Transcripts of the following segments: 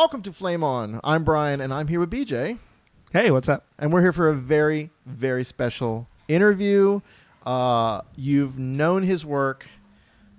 Welcome to Flame On. I'm Brian, and I'm here with BJ, Hey, what's up? and we're here for a very, very special interview. Uh, you've known his work.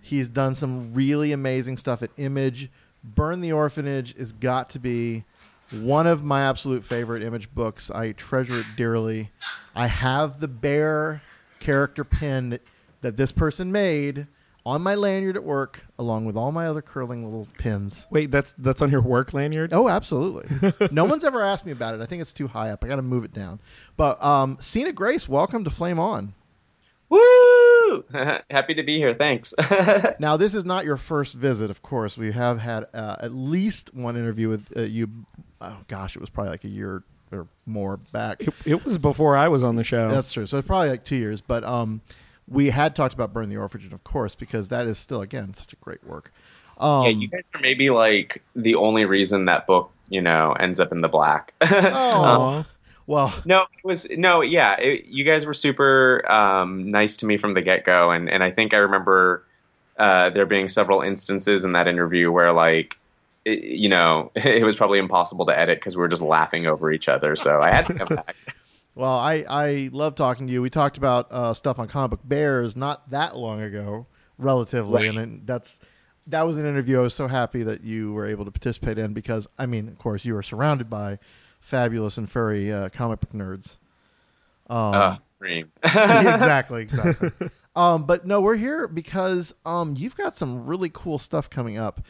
He's done some really amazing stuff at Image. Burn the Orphanage has got to be one of my absolute favorite Image books. I treasure it dearly. I have the bear character pin that, that this person made on my lanyard at work, along with all my other curling little pins. Wait, that's that's on your work lanyard? Oh, absolutely. no one's ever asked me about it. I think it's too high up. I got to move it down. But um, Sina Grace, welcome to Flame On. Woo! Happy to be here. Thanks. Now, this is not your first visit, of course. We have had uh, at least one interview with uh, you. Oh gosh, it was probably like a year or more back. It, it was before I was on the show. That's true. So it's probably like two years. But um, we had talked about Burn the Orphanage, of course, because that is still again such a great work. Um, yeah, you guys are maybe like the only reason that book, you know, ends up in the black. Oh, well, no, it was no, yeah. It, you guys were super um, nice to me from the get go, and and I think I remember uh, there being several instances in that interview where like. It, you know, it was probably impossible to edit because we were just laughing over each other. So I had to come back. Well, I, I love talking to you. We talked about uh, stuff on comic book bears not that long ago, relatively, Right. and then that's that was an interview I was so happy that you were able to participate in because I mean, of course, you were surrounded by fabulous and furry uh, comic book nerds. Um, Uh, dream. exactly, exactly. um, but no, we're here because um, you've got some really cool stuff coming up.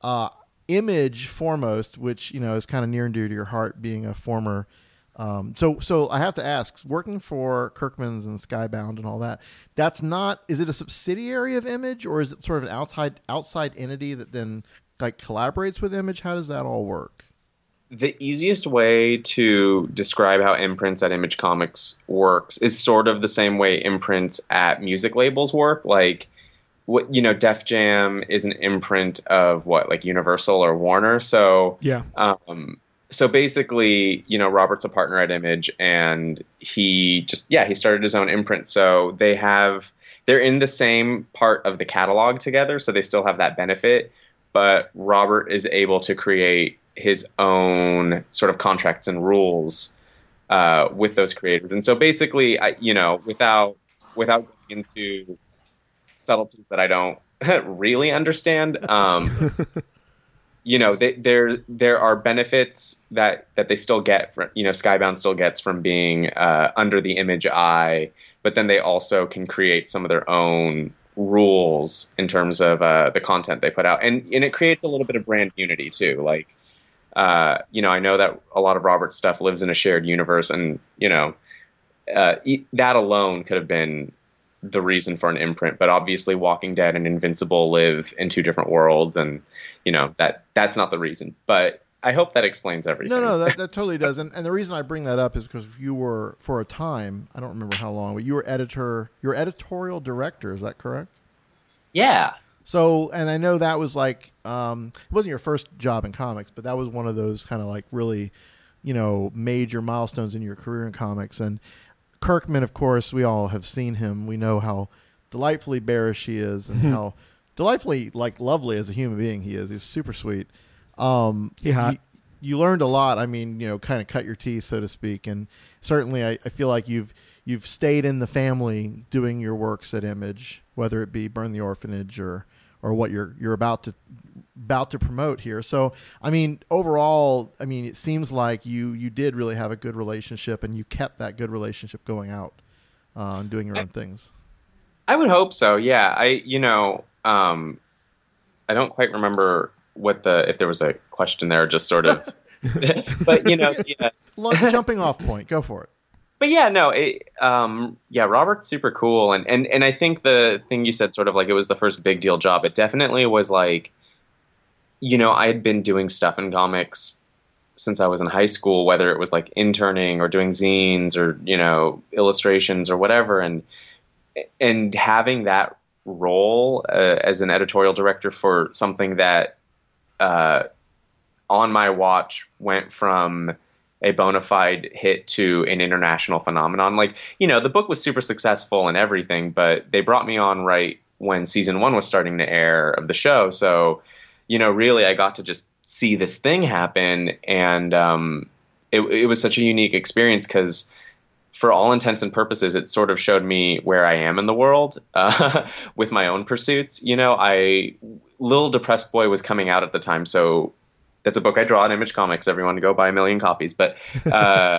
Uh, Image foremost, which you know is kind of near and dear to your heart, being a former. Um, so, so I have to ask, working for Kirkman's and Skybound and all that, that's not. Is it a subsidiary of Image, or is it sort of an outside outside entity that then like collaborates with Image? How does that all work? the easiest way to describe how imprints at Image Comics works is sort of the same way imprints at music labels work. Like, what you know, Def Jam is an imprint of what, like Universal or Warner. So, yeah. um, so basically, you know, Robert's a partner at Image, and he just yeah, he started his own imprint. So they have they're in the same part of the catalog together, so they still have that benefit. But Robert is able to create his own sort of contracts and rules uh, with those creators. And so basically, I, you know, without without going into subtleties that I don't really understand, um, you know, they, there there are benefits that that they still get from, you know, Skybound still gets from being uh, under the image eye, but then they also can create some of their own rules in terms of uh, the content they put out, and and it creates a little bit of brand unity too. Like, uh, you know, I know that a lot of Robert's stuff lives in a shared universe, and you know, uh, that alone could have been the reason for an imprint, but obviously Walking Dead and Invincible live in two different worlds, and you know that that's not the reason. But I hope that explains everything. No, no, that, that totally does. And, and the reason I bring that up is because you were for a time, I don't remember how long, but you were editor, you were editorial director. Is that correct? Yeah. So, and I know that was like, um, it wasn't your first job in comics, but that was one of those kind of like really, you know, major milestones in your career in comics. And Kirkman, of course, we all have seen him. We know how delightfully bearish he is and how delightfully like lovely as a human being he is. He's super sweet. Um, He. You, you learned a lot. I mean, you know, kind of cut your teeth, so to speak. And certainly, I, I feel like you've you've stayed in the family doing your works at Image, whether it be Burn the Orphanage or or what you're you're about to about to promote here. So, I mean, overall, I mean, it seems like you you did really have a good relationship, and you kept that good relationship going out uh, and doing your own things. I would hope so. Yeah. I, you know, um, I don't quite remember what the if there was a question there, just sort of. but you know, yeah. Jumping off point, go for it. But yeah, no, it, um, yeah, Robert's super cool, and and and I think the thing you said, sort of like it was the first big deal job. It definitely was like, you know, I had been doing stuff in comics since I was in high school, whether it was like interning or doing zines or you know illustrations or whatever, and and having that role uh, as an editorial director for something that uh, on my watch went from a bona fide hit to an international phenomenon. Like, you know, the book was super successful and everything, but they brought me on right when season one was starting to air of the show. So, you know, really, I got to just see this thing happen. And um, it, it was such a unique experience because for all intents and purposes, it sort of showed me where I am in the world uh, with my own pursuits. You know, I Li'l Depressed Boy was coming out at the time, so that's a book I draw at Image Comics. Everyone go buy a million copies. But uh,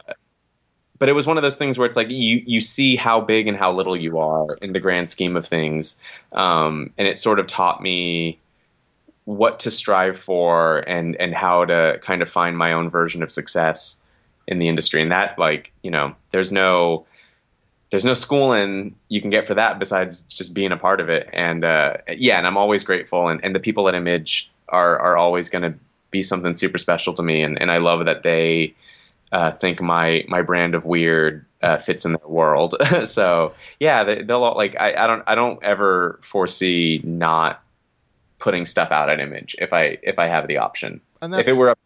but it was one of those things where it's like you you see how big and how little you are in the grand scheme of things, um, and it sort of taught me what to strive for and and how to kind of find my own version of success in the industry. And that like you know there's no there's no schooling you can get for that besides just being a part of it. And uh, yeah, and I'm always grateful. And, and the people at Image are are always going to be something super special to me. And, and I love that they uh, think my my brand of weird uh, fits in their world. so yeah, they, they'll all, like I, I don't I don't ever foresee not putting stuff out at Image if I if I have the option. And if it were up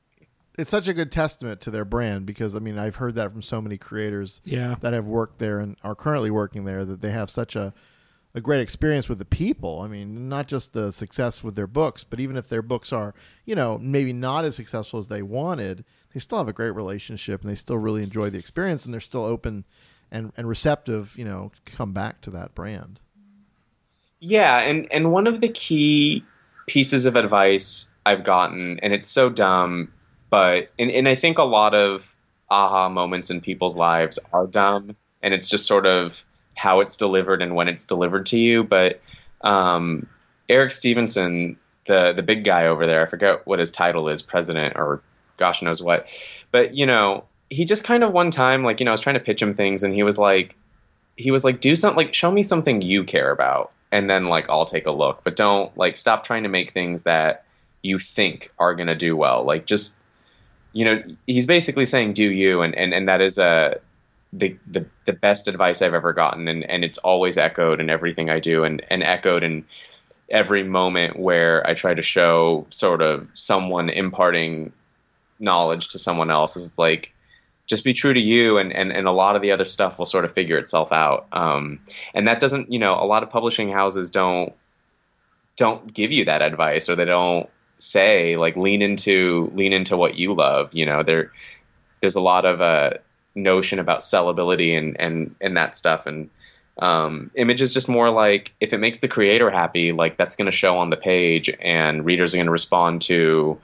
it's such a good testament to their brand because I mean I've heard that from so many creators Yeah. that have worked there and are currently working there that they have such a a great experience with the people. I mean, not just the success with their books, but even if their books are, you know, maybe not as successful as they wanted, they still have a great relationship and they still really enjoy the experience and they're still open and, and receptive, you know, to come back to that brand. Yeah, and and one of the key pieces of advice I've gotten, and it's so dumb, but and, and I think a lot of aha moments in people's lives are dumb, and it's just sort of how it's delivered and when it's delivered to you. But um, Eric Stephenson, the the big guy over there, I forget what his title is, president or gosh knows what, but you know, he just kind of one time, like you know, I was trying to pitch him things, and he was like, he was like, do something, like show me something you care about, and then like I'll take a look, but don't like stop trying to make things that you think are gonna do well. Like just you know, he's basically saying do you, and and and that is a the, the the best advice I've ever gotten, and and it's always echoed in everything I do, and and echoed in every moment where I try to show sort of someone imparting knowledge to someone else is like just be true to you and, and, and a lot of the other stuff will sort of figure itself out. Um, and that doesn't you know a lot of publishing houses don't don't give you that advice or they don't say like lean into lean into what you love you know there there's a lot of uh, notion about sellability and and and that stuff. And um, image is just more like if it makes the creator happy like that's going to show on the page and readers are going to respond to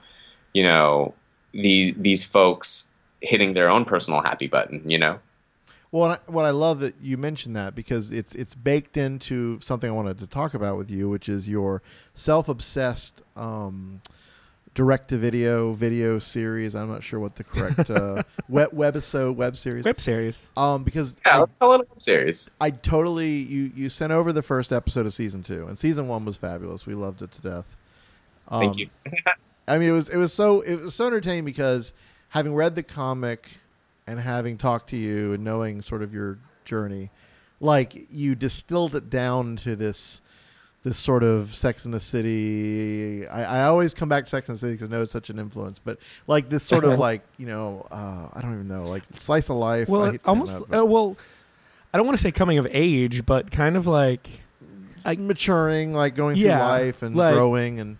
you know these these folks hitting their own personal happy button you know? Well, what I love that you mentioned that because it's it's baked into something I wanted to talk about with you, which is your self-obsessed um, direct to video video series. I'm not sure what the correct uh, web webisode web series. Web series. Um, because Yeah, I, let's call it a web series. I totally you you sent over the first episode of season two, and season one was fabulous. We loved it to death. Um, Thank you. I mean, it was it was so it was so entertaining because having read the comic and having talked to you and knowing sort of your journey, like you distilled it down to this this sort of Sex in the City. I, I always come back to Sex in the City because I know it's such an influence, but like this sort of like you know uh, I don't even know like slice of life. Well, almost. that, uh, well, I don't want to say coming of age, but kind of like maturing, like going Yeah, through life and like- growing and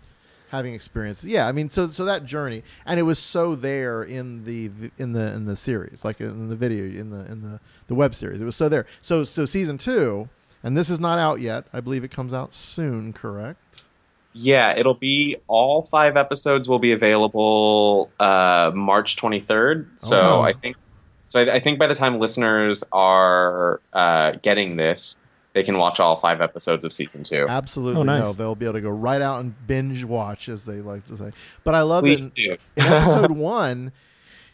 having experiences. Yeah, I mean, so so that journey, and it was so there in the in the in the series, like in the video, in the in the the web series. It was so there. So so season two, and this is not out yet. I believe it comes out soon. Correct. Yeah, it'll be all five episodes will be available uh, March 23rd. So Oh. I think so. I, I think by the time listeners are uh, getting this, they can watch all five episodes of season two. Absolutely. Oh, nice. No, they'll be able to go right out and binge watch, as they like to say. But I love Please it. do. in episode one,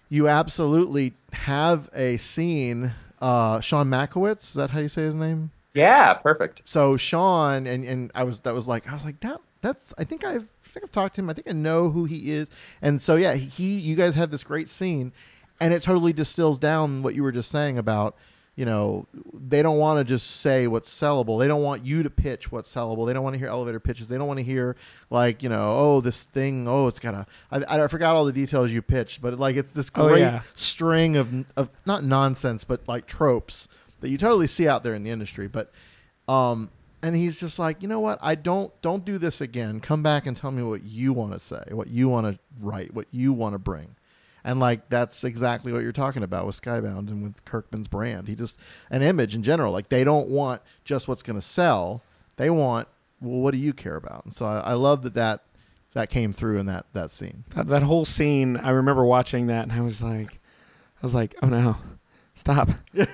you absolutely have a scene. Uh, Sean Mackiewicz, is that how you say his name? Yeah, perfect. So Sean and and I was that was like I was like that that's I think I've I think I've talked to him. I think I know who he is. And so yeah, he you guys have this great scene, and it totally distills down what you were just saying about you know they don't want to just say what's sellable. They don't want you to pitch what's sellable. They don't want to hear elevator pitches. They don't want to hear like you know oh this thing oh it's got a I, I forgot all the details you pitched, but like it's this Oh, great yeah. string of of not nonsense but like tropes that you totally see out there in the industry. But um, and he's just like, you know what? I don't don't do this again. Come back and tell me what you want to say, what you want to write, what you want to bring. And like that's exactly what you're talking about with Skybound and with Kirkman's brand. He just an image in general. Like they don't want just what's going to sell. They want well, what do you care about? And so I, I love that that that came through in that that scene. that, that whole scene. I remember watching that, and I was like, I was like, oh no, stop,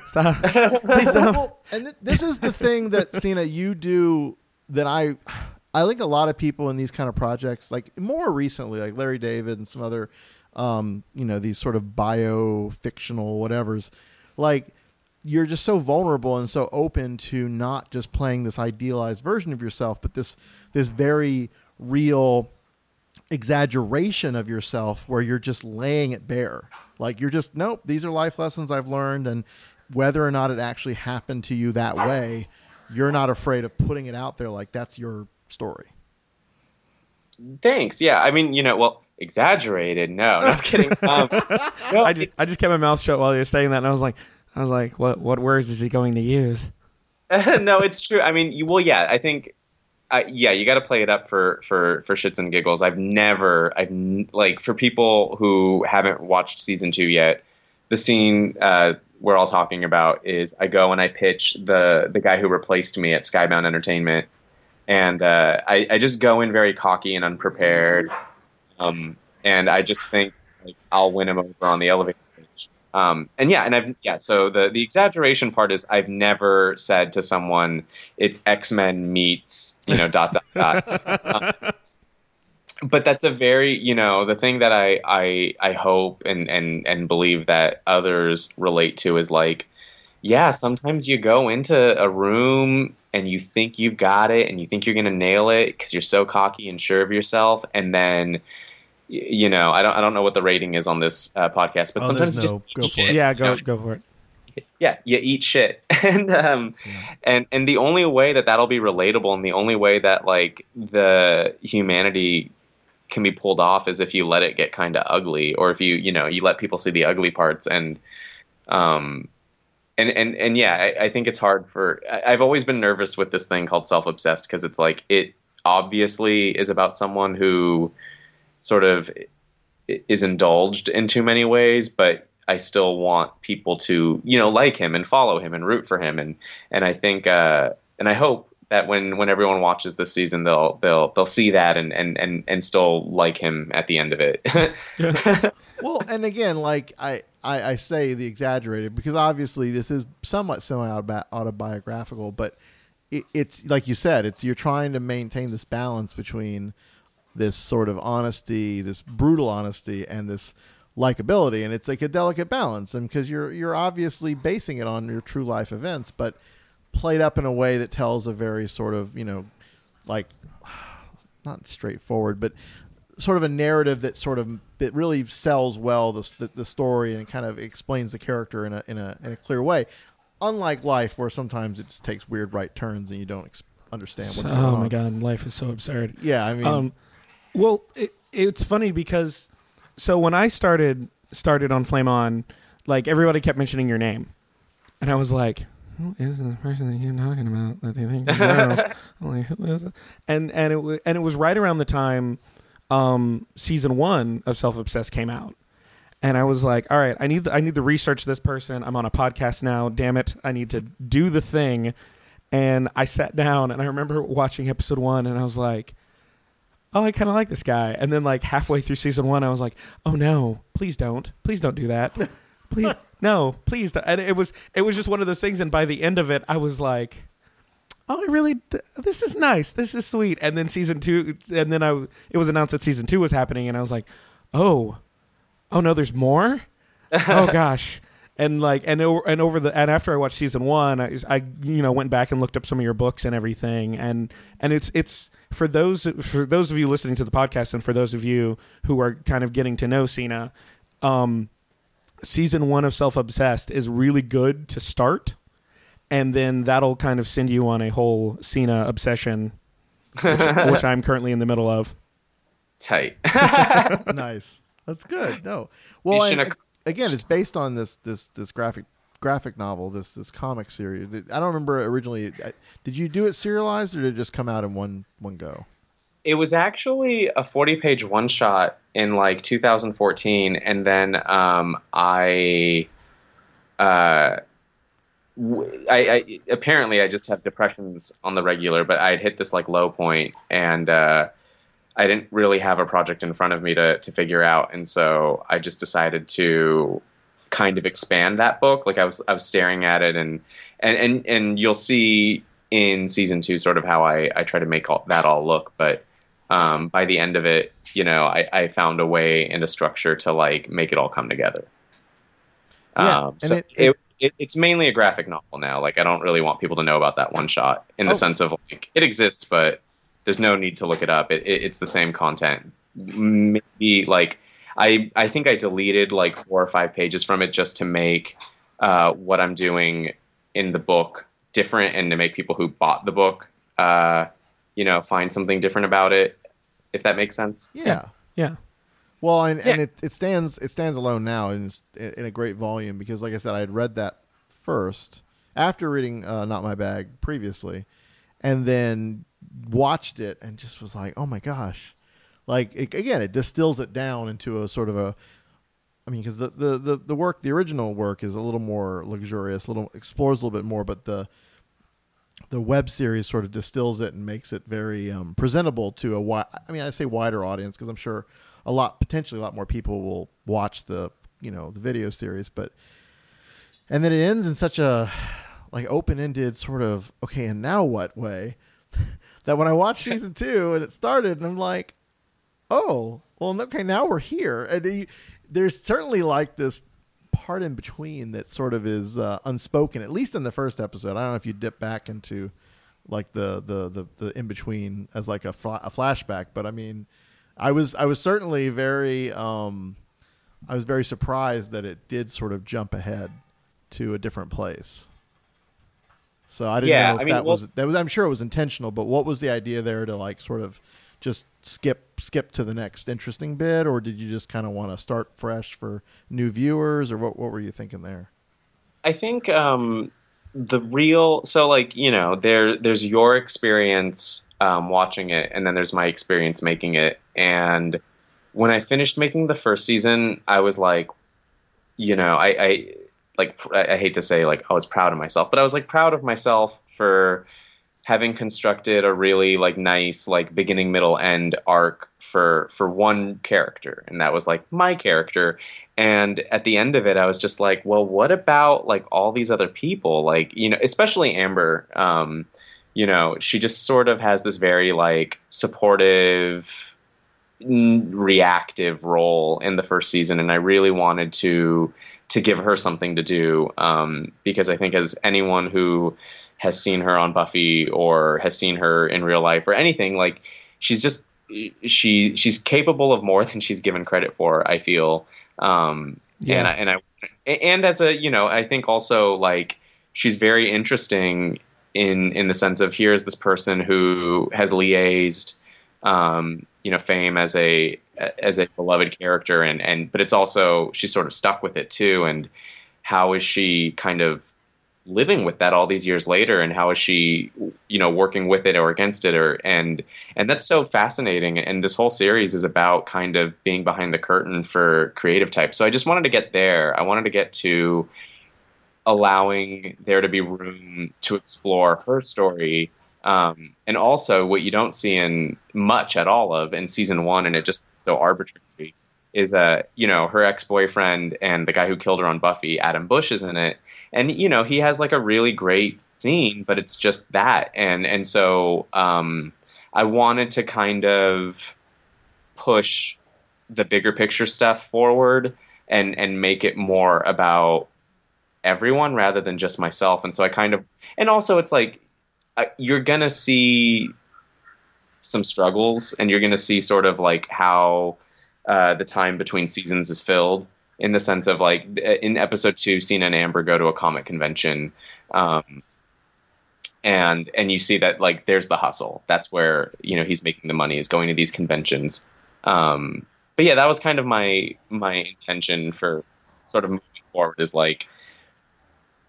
stop, please don't. well, and th- this is the thing that Sina you do that I I think a lot of people in these kind of projects, like more recently, like Larry David and some other, um, you know, these sort of bio fictional whatevers, like you're just so vulnerable and so open to not just playing this idealized version of yourself, but this this very real exaggeration of yourself where you're just laying it bare. Like you're just nope, these are life lessons I've learned and whether or not it actually happened to you that way, you're not afraid of putting it out there like that's your story. Thanks. Yeah, I mean, you know, well, exaggerated. No, no I'm kidding. Um, no, I just, I just kept my mouth shut while you were saying that, and I was like, I was like, what, what words is he going to use? no, it's true. I mean, you, well, yeah, I think, yeah, you got to play it up for for for shits and giggles. I've never, I've like for people who haven't watched season two yet, the scene uh, we're all talking about is I go and I pitch the the guy who replaced me at Skybound Entertainment, and uh, I, I just go in very cocky and unprepared, um, and I just think like, I'll win him over on the elevator. Um, and yeah, and I've yeah. So the the exaggeration part is I've never said to someone it's X Men meets you know dot dot dot. Um, but that's a very you know the thing that I I I hope and and and believe that others relate to is like yeah sometimes you go into a room and you think you've got it and you think you're gonna nail it because you're so cocky and sure of yourself and then you know I don't I don't know what the rating is on this uh, podcast but Oh, sometimes you there's just no- go for shit, it. Yeah, you go know? go for it. yeah, you eat shit, and um, and and the only way that that'll be relatable, and the only way that like the humanity can be pulled off is if you let it get kind of ugly, or if you you know you let people see the ugly parts, and um, and and and yeah, I, I think it's hard for. I, I've always been nervous with this thing called self obsessed because it's like it obviously is about someone who sort of is indulged in too many ways, but I still want people to, you know, like him and follow him and root for him. And, and I think, uh, and I hope that when, when everyone watches this season, they'll, they'll, they'll see that and, and, and, and still like him at the end of it. well, and again, like I, I, I say the exaggerated because obviously this is somewhat semi autobiographical, but it, it's like you said, it's you're trying to maintain this balance between this sort of honesty, this brutal honesty, and this likability, and it's like a delicate balance, and because you're you're obviously basing it on your true life events, but played up in a way that tells a very sort of you know like not straightforward, but sort of a narrative that sort of that really sells well the, the, the story and kind of explains the character in a in a in a clear way. Unlike life, where sometimes it just takes weird right turns and you don't ex- understand what's going oh on. my god, life is so absurd. Yeah, I mean, Um, well, it, it's funny because so when I started started on Flame On, like everybody kept mentioning your name, and I was like, "Who is the person that you're talking about that they think?" you know?" I'm like, who is it? And and it was and it was right around the time um, season one of Self Obsessed came out. And I was like, all right, I need the, I need to research this person. I'm on a podcast now. Damn it, I need to do the thing. And I sat down and I remember watching episode one, and I was like, oh, I kind of like this guy. And then like halfway through season one, I was like, oh no, please don't, please don't do that, please no, please. Don't. And it was it was just one of those things. And by the end of it, I was like, oh, I really th- this is nice, this is sweet. And then season two, and then I it was announced that season two was happening, and I was like, oh, oh no, there's more. oh gosh. And like and over, and over the and after I watched season one, I, I you know went back and looked up some of your books and everything, and and it's it's for those for those of you listening to the podcast and for those of you who are kind of getting to know Sina, um, season one of Self Obsessed is really good to start, and then that'll kind of send you on a whole Sina obsession, which, which I'm currently in the middle of. Tight. nice. That's good. No, well, Mission and, ac- again, it's based on this this this graphic graphic novel, this this comic series. I don't remember originally. Did you do it serialized or did it just come out in one one go? It was actually a 40 page one shot in like 2014. And then um, I, uh, I, I apparently I just have depressions on the regular, but I'd hit this like low point and uh, I didn't really have a project in front of me to, to figure out. And so I just decided to kind of expand that book. Like I was, I was staring at it and, and, and, and you'll see in season two sort of how I, I try to make all, that all look. But um, by the end of it, you know, I, I found a way and a structure to like make it all come together. Yeah, um, so it- it, it, it's mainly a graphic novel now. Like I don't really want people to know about that one shot in the Oh. sense of like it exists, but there's no need to look it up. It, it, it's the same content. Maybe like I I think I deleted like four or five pages from it just to make uh, what I'm doing in the book different and to make people who bought the book, uh, you know, find something different about it. If that makes sense. Yeah. Yeah. Well, and, and it, it stands it stands alone now and it's in a great volume because, like I said, I had read that first after reading uh, Not My Bag previously, and then watched it and just was like, oh my gosh, like it, again, it distills it down into a sort of a. I mean, because the, the, the, the work, the original work, is a little more luxurious, a little explores a little bit more, but the the web series sort of distills it and makes it very um, presentable to a wide. I mean, I say wider audience because I'm sure a lot, potentially a lot more people will watch the you know the video series, but and then it ends in such a like open ended sort of okay, and now what way that when I watched season two and it started, and I'm like, oh, well, okay, now we're here, and you, there's certainly like this part in between that sort of is uh, unspoken, at least in the first episode. I don't know if you dip back into like the the the, the in between as like a, fla- a flashback, but I mean, I was I was certainly very um, I was very surprised that it did sort of jump ahead to a different place. So I didn't Yeah, know if I mean, that well- was that was I'm sure it was intentional, but what was the idea there to like sort of just skip skip to the next interesting bit, or did you just kind of want to start fresh for new viewers, or what what were you thinking there? I think um, the real so like you know there there's your experience um, watching it, and then there's my experience making it. And when I finished making the first season, I was like, you know, I, I like I hate to say like I was proud of myself, but I was like proud of myself for having constructed a really like nice like beginning middle end arc for for one character and that was like my character. And at the end of it i was just like well what about like all these other people? Like you know especially amber um you know she just sort of has this very like supportive n- reactive role in the first season, and I really wanted to to give her something to do um, because I think as anyone who has seen her on Buffy or has seen her in real life or anything like she's just she she's capable of more than she's given credit for. I feel, um, Yeah. and I, and I and as a you know I think also like she's very interesting in in the sense of here's this person who has liaised um, you know fame as a as a beloved character. And and but it's also she's sort of stuck with it too. And how is she kind of living with that all these years later? And how is she you know working with it or against it? Or and and that's so fascinating. And this whole series is about kind of being behind the curtain for creative types. So i just wanted to get there. I wanted to get to allowing there to be room to explore her story um, and also what you don't see in much at all of in season one and it just so arbitrary is uh you know her ex-boyfriend and the guy who killed her on buffy Adam Busch is in it. And you know he has like a really great scene but it's just that. And and so um i wanted to kind of push the bigger picture stuff forward and and make it more about everyone rather than just myself. And so i kind of and also it's like uh, you're gonna see some struggles and you're gonna see sort of like how uh, the time between seasons is filled in the sense of like in episode two, Sina and Amber go to a comic convention, um, and and you see that like there's the hustle. That's where you know he's making the money is going to these conventions. Um, but yeah, that was kind of my my intention for sort of moving forward is like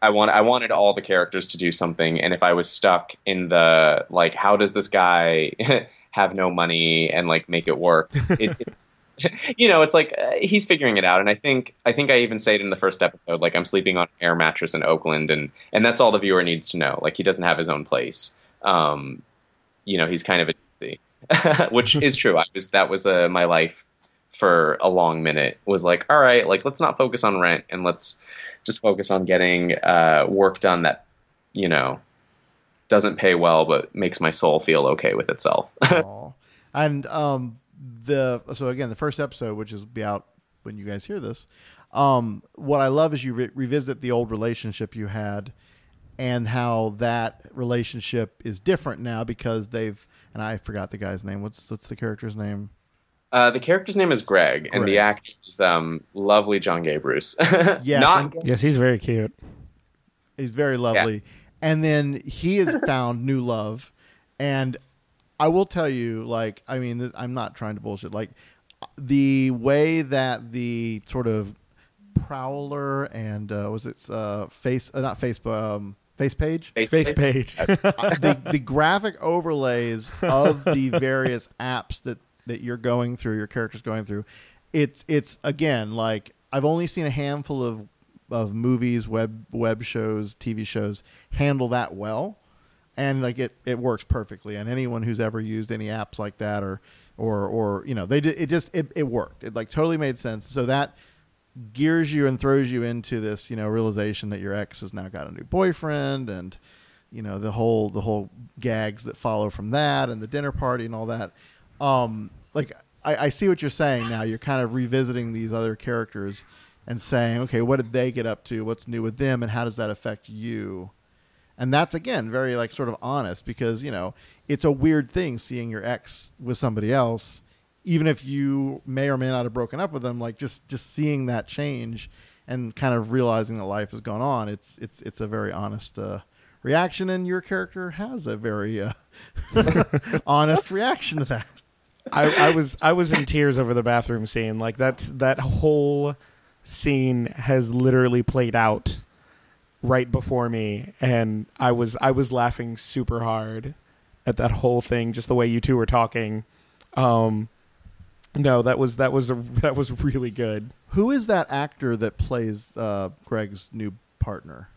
I want I wanted all the characters to do something, and if I was stuck in the like, how does this guy have no money and like make it work? It, it, you know, it's like uh, he's figuring it out, and I think I think I even say it in the first episode, like I'm sleeping on an air mattress in Oakland, and and that's all the viewer needs to know. Like he doesn't have his own place. Um, you know, he's kind of a which is true. I was that was uh, my life for a long minute. Was like, all right, like let's not focus on rent and let's just focus on getting uh, work done that you know doesn't pay well but makes my soul feel okay with itself. And um, the so again, the first episode, which is be out when you guys hear this. Um, what I love is you re- revisit the old relationship you had, and how that relationship is different now because they've and I forgot the guy's name. What's what's the character's name? Uh, the character's name is Greg, and the Greg. actor is um, lovely John Gay Bruce. Yes, Not Yes, he's very cute. He's very lovely. And then he has found new love. And I will tell you, like, I mean, th- I'm not trying to bullshit. Like, the way that the sort of Prowler and, uh, was it uh, face, uh, not Facebook, um, face page? Face page. Uh, the, the graphic overlays of the various apps that, that you're going through, your character's going through, it's it's again like I've only seen a handful of of movies, web web shows, TV shows handle that well, and like it it works perfectly. And anyone who's ever used any apps like that or or or you know they did it just it, it worked. It like totally made sense. So that gears you and throws you into this you know realization that your ex has now got a new boyfriend and you know the whole the whole gags that follow from that and the dinner party and all that um like I, I see what you're saying now. You're kind of revisiting these other characters and saying okay what did they get up to? What's new with them? And how does that affect you? And that's again very like sort of honest because you know it's a weird thing seeing your ex with somebody else even if you may or may not have broken up with them like just just seeing that change and kind of realizing that life has gone on it's it's it's a very honest uh, reaction. And your character has a very uh, honest reaction to that I, I was I was in tears over the bathroom scene. Like that's that whole scene has literally played out right before me, and I was I was laughing super hard at that whole thing. Just the way you two were talking. Um, no, that was that was a, that was really good. who is that actor that plays uh, greg's new partner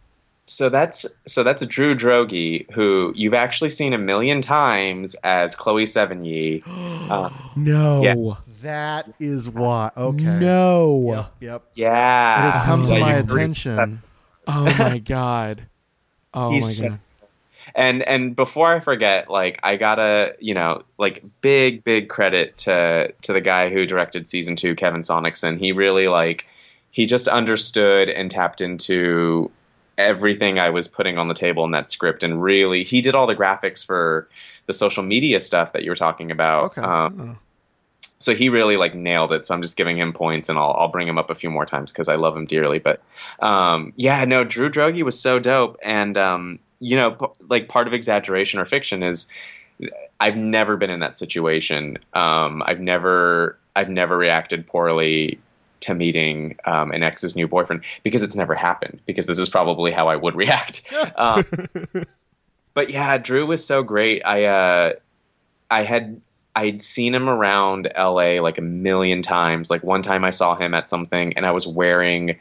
So that's so that's Drew Droege, who you've actually seen a million times as Chloe Sevigny. Uh, No, Yeah. that is why okay no. yep yeah, it has come to Oh. my Yeah, you attention Oh my god. Oh He's my so- god. and and before I forget, like I gotta, you know, like big big credit to to the guy who directed season two, Kevin Sonicson. He really like he just understood and tapped into everything I was putting on the table in that script, and really he did all the graphics for the social media stuff that you were talking about. Okay. Um, so he really like nailed it. So I'm just giving him points, and I'll I'll bring him up a few more times because I love him dearly. But um, yeah, no, Drew Droege was so dope, and um, you know, p- like part of exaggeration or fiction is I've never been in that situation. Um, I've never I've never reacted poorly to meeting um, an ex's new boyfriend because it's never happened. Because this is probably how I would react. um, but yeah, Drew was so great. I uh, I had I'd seen him around LA like a million times. Like one time I saw him at something and I was wearing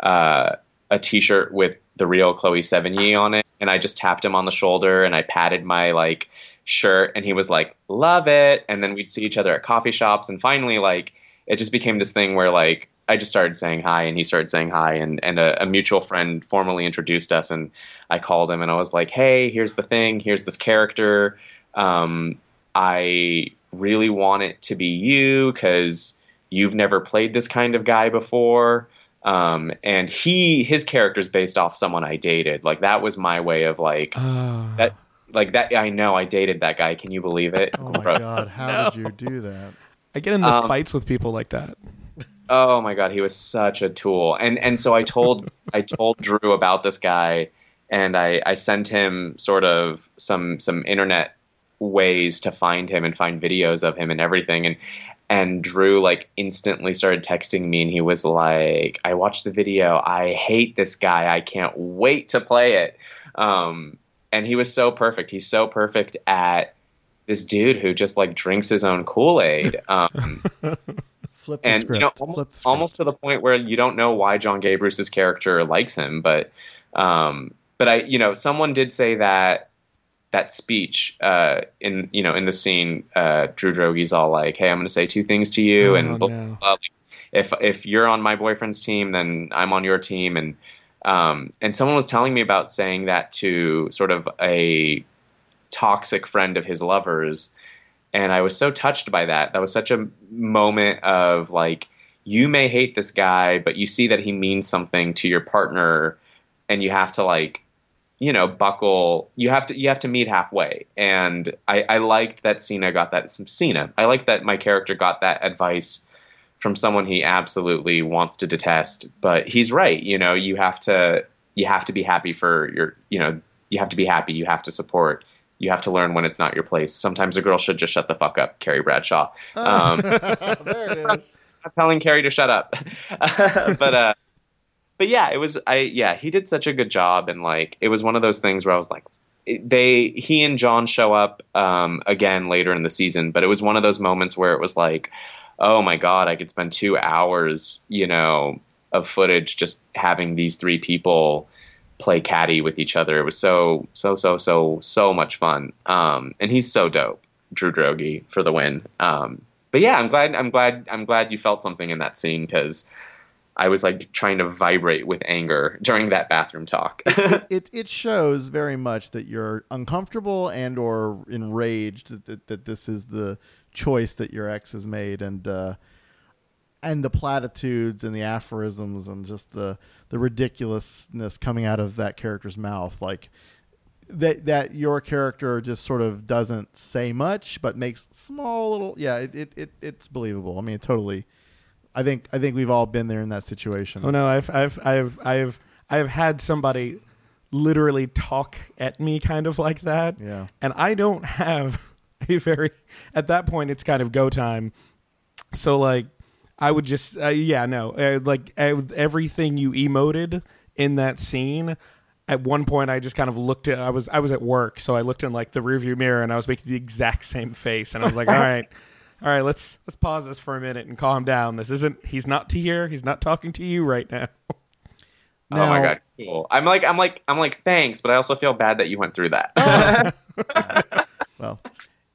uh, a t-shirt with the real Chloe Sevigny on it and I just tapped him on the shoulder and I patted my like shirt and he was like love it and then we'd see each other at coffee shops and finally like it just became this thing where like I just started saying hi and he started saying hi and and a, a mutual friend formally introduced us and I called him and I was like hey here's the thing here's this character um, I really want it to be you because you've never played this kind of guy before. Um, and he, his character is based off someone I dated. Like that was my way of like Uh, that, like that. I know I dated that guy. Can you believe it? Oh my Gross. god, how did you do that? I get into Um, fights with people like that. Oh my god, he was such a tool. And and so I told I told Drew about this guy and I, I sent him sort of some some internet ways to find him and find videos of him and everything and and Drew like instantly started texting me and he was like, I watched the video, I hate this guy, I can't wait to play it. Um and he was so perfect. He's so perfect at this dude who just like drinks his own Kool-Aid. Um Flip the and script. you know Flip almost, the script. almost to the point where you don't know why John Gay Bruce's character likes him, but um, but I you know someone did say that that speech uh, in you know in the scene, uh, Drew Droege's all like, "Hey, I'm going to say two things to you, Oh, and blah, no. blah, blah. if if you're on my boyfriend's team, then I'm on your team." And um, and someone was telling me about saying that to sort of a toxic friend of his lovers and I was so touched by that. That was such a moment of like, you may hate this guy, but you see that he means something to your partner, and you have to like, you know, buckle. You have to you have to meet halfway. And I, I liked that Sina got that from Sina. I like that my character got that advice from someone he absolutely wants to detest. But he's right. You know, you have to you have to be happy for your you know you have to be happy. You have to support you have to learn when it's not your place. Sometimes a girl should just shut the fuck up, Carrie Bradshaw. Um, there it is. telling Carrie to shut up, but uh, but yeah, it was I yeah he did such a good job, and like it was one of those things where I was like, they he and John show up um, again later in the season, but it was one of those moments where it was like, oh my god, I could spend two hours, you know, of footage just having these three people play caddy with each other. It was so so so so so much fun. Um, and he's so dope, Drew Droege for the win. Um, but yeah, I'm glad I'm glad I'm glad you felt something in that scene because I was like trying to vibrate with anger during that bathroom talk. it it shows very much that you're uncomfortable and or enraged that, that, that this is the choice that your ex has made and uh and the platitudes and the aphorisms and just the the ridiculousness coming out of that character's mouth like that that your character just sort of doesn't say much but makes small little yeah it, it, it it's believable i mean totally i think i think we've all been there in that situation Oh no, I've I've I've I've I've had somebody literally talk at me kind of like that. Yeah. And I don't have a very at that point it's kind of go time. So like I would just uh, yeah, no. Uh, like uh, everything you emoted in that scene at one point I just kind of looked at I was I was at work, so I looked in like the rearview mirror and I was making the exact same face and I was like, "All right. All right, let's let's pause this for a minute and calm down. This isn't he's not to here. He's not talking to you right now." oh my god, cool. I'm like I'm like I'm like thanks, but I also feel bad that you went through that. well,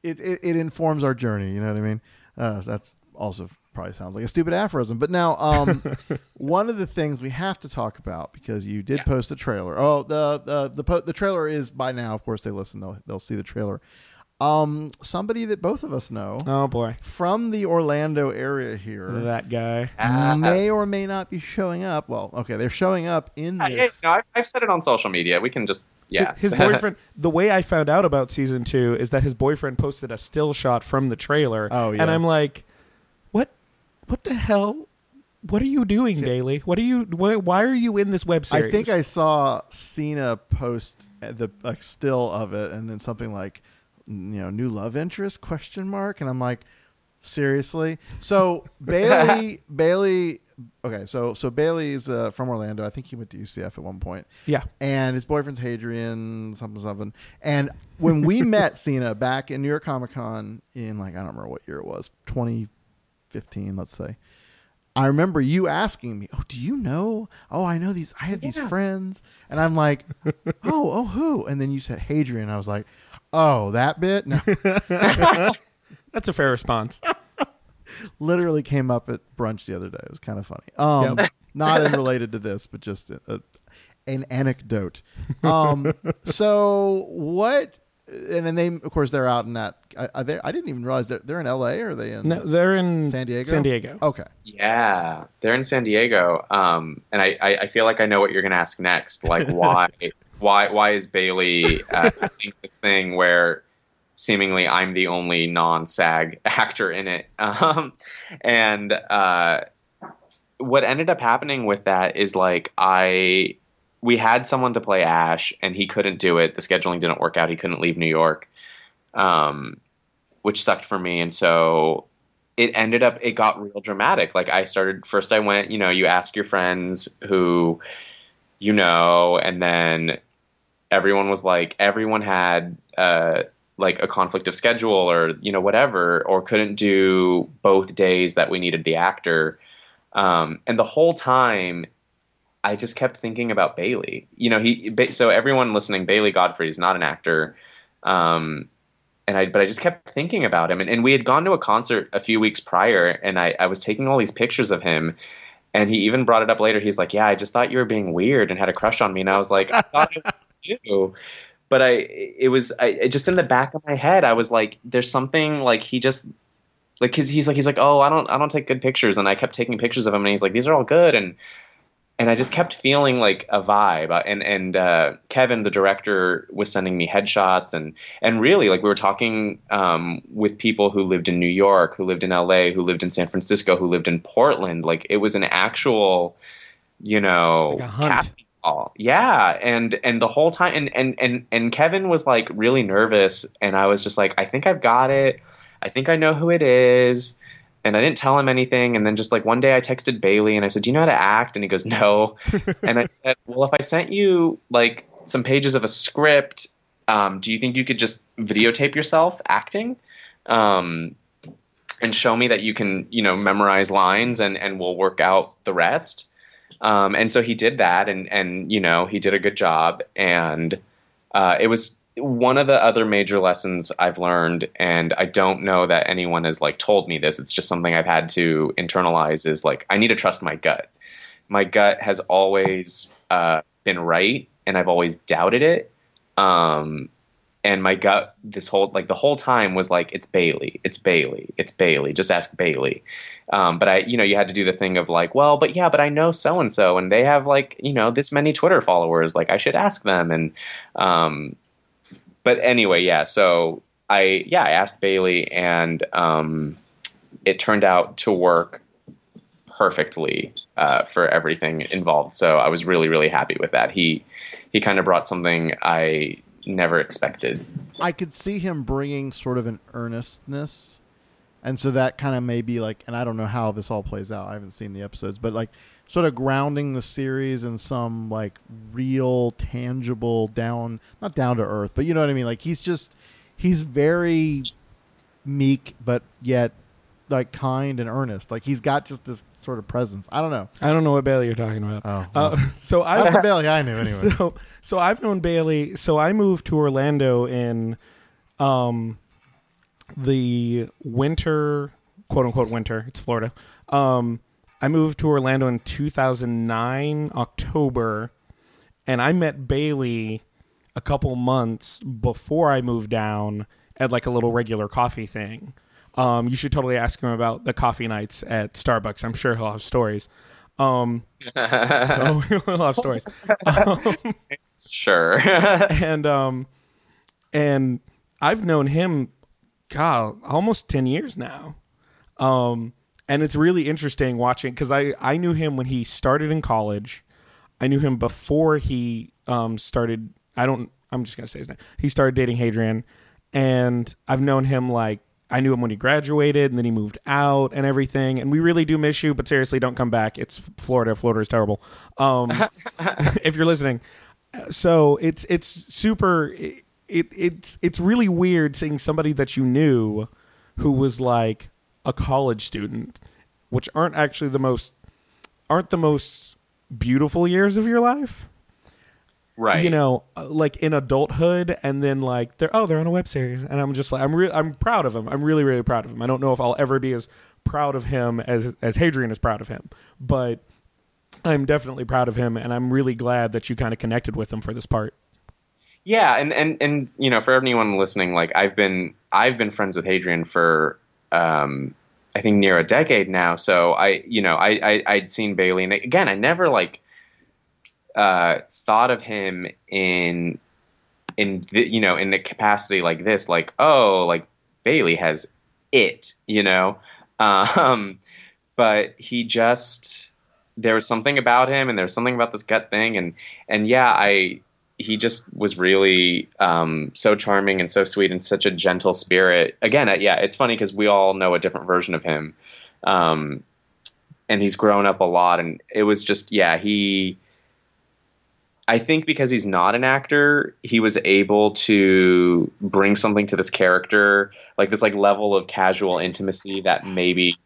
it, it, it informs our journey. You know what I mean? Uh, that's also probably sounds like a stupid aphorism. But now, um, one of the things we have to talk about because you did post a trailer. Oh, the the the, po- the trailer is by now. Of course, they listen. They'll they'll see the trailer. Um, somebody that both of us know Oh boy, from the Orlando area here that guy. may or may not be showing up. Well, okay, they're showing up in Uh, yeah, this. no, I've, I've said it on social media. We can just yeah. His boyfriend. the way I found out about season two is that his boyfriend posted a still shot from the trailer. Oh, yeah. And I'm like, what? What the hell? What are you doing, Bailey? What are you? Why, why are you in this web series? I think I saw Sina post the like still of it, and then something like, you know, new love interest question mark, and I'm like, seriously. So Bailey, Bailey, okay, so so Bailey's uh, from Orlando. I think he went to UCF at one point. Yeah. and his boyfriend's Hadrian something something. And when we met Sina back in New York Comic Con in like I don't remember what year it was, 2015, let's say. I remember you asking me, "Oh, do you know? Oh, I know these. I have these friends." And I'm like, "Oh, oh, who?" And then you said Hadrian. I was like, "Oh, that bit." No, that's a fair response. literally came up at brunch the other day. It was kind of funny. Um, Yep. not in related to this, but just a, a, an anecdote. Um, so what? And then they, of course, they're out in that. I, I, they, I didn't even realize they're, they're in L.A. or are they in No, they're in San Diego? San Diego. Okay. Yeah, they're in San Diego. Um, and I, I, I feel like I know what you're going to ask next. Like, why, why, why is Bailey uh, doing this thing where seemingly I'm the only non-SAG actor in it? Um, and uh, what ended up happening with that is like I, we had someone to play Ash, and he couldn't do it. The scheduling didn't work out. He couldn't leave New York, um, which sucked for me. And so it ended up it got real dramatic. Like i started first i went you know you ask your friends who you know and then everyone was like everyone had uh like a conflict of schedule or you know whatever or couldn't do both days that we needed the actor. Um and the whole time i just kept thinking about bailey. You know he so everyone listening bailey godfrey is not an actor. Um and I but I just kept thinking about him and, and we had gone to a concert a few weeks prior and I, I was taking all these pictures of him and he even brought it up later. He's like, Yeah, I just thought you were being weird and had a crush on me and I was like, I thought it was you. But I it was I it just in the back of my head, I was like, there's something like he just like cause he's like he's like, Oh, I don't I don't take good pictures and I kept taking pictures of him and he's like, These are all good and and I just kept feeling like a vibe. And and uh, Kevin, the director, was sending me headshots, and and really, like we were talking um, with people who lived in New York, who lived in L.A., who lived in San Francisco, who lived in Portland. Like it was an actual, you know, Like casting call. Yeah, and and the whole time, and and and and Kevin was like really nervous, and I was just like, I think I've got it. I think I know who it is and I didn't tell him anything. And then just like one day I texted Bailey and I said, Do you know how to act? And he goes, No. and I said, Well, if I sent you like some pages of a script, um, do you think you could just videotape yourself acting? Um, and show me that you can, you know, memorize lines and, and we'll work out the rest. Um, and so he did that and, and, you know, he did a good job. And uh, it was one of the other major lessons I've learned, and I don't know that anyone has like told me this. It's just something I've had to internalize. Is like I need to trust my gut. My gut has always uh, been right, and I've always doubted it. Um, and my gut this whole like the whole time was like it's Bailey, it's Bailey, it's Bailey. Just ask Bailey. Um, but I, you know, you had to do the thing of like, well, but yeah, but I know so and so, and they have like you know this many Twitter followers. Like I should ask them, and um, but anyway, yeah. So I yeah I asked Bailey, and um, it turned out to work perfectly uh, for everything involved. So I was really really happy with that. He he kind of brought something I never expected. I could see him bringing sort of an earnestness, and so that kind of maybe like, and I don't know how this all plays out. I haven't seen the episodes, but like sort of grounding the series in some like real, tangible, down not down to earth, but you know what I mean. Like he's just he's very meek, but yet like kind and earnest. Like he's got just this sort of presence. I don't know. I don't know what Bailey you're talking about. Oh, Uh, so I That's the Bailey I knew anyway. So, so I've known Bailey. So I moved to Orlando in um, the winter quote unquote winter. It's Florida. Um, I moved to Orlando in 2009 October, and I met Bailey a couple months before I moved down at like a little regular coffee thing. Um, you should totally ask him about the coffee nights at Starbucks. I'm sure he'll have stories. Um, oh, he'll have stories. Um, Sure. and um, and I've known him, God, almost ten years now. Um, and it's really interesting watching because I I knew him when he started in college. I knew him before he um started. I don't. I'm just gonna say his name. He started dating Hadrian, and I've known him like I knew him when he graduated, and then he moved out and everything. And we really do miss you, but seriously, don't come back. It's Florida. Florida is terrible. Um, if you're listening, so it's it's super. It, it it's it's really weird seeing somebody that you knew who was like a college student, which aren't actually the most aren't the most beautiful years of your life. right. You know, uh, like in adulthood, and then like they're oh they're on a web series, and I'm just like I'm re- I'm proud of him. I'm really really proud of him. I don't know if I'll ever be as proud of him as as Hadrian is proud of him, but I'm definitely proud of him, and I'm really glad that you kind of connected with him for this part. Yeah, and and and you know, for anyone listening, like I've been I've been friends with Hadrian for um I think near a decade now. So I you know, I, I I'd seen Bailey and again I never like uh thought of him in in the, you know, in the capacity like this, like, oh, like Bailey has it, you know. Um but he just there was something about him and there was something about this gut thing and and yeah, I he just was really um, so charming and so sweet and such a gentle spirit. Again, uh, yeah, it's funny because we all know a different version of him, um, and he's grown up a lot. And it was just, yeah, he. I think because he's not an actor, he was able to bring something to this character, like this like level of casual intimacy that maybe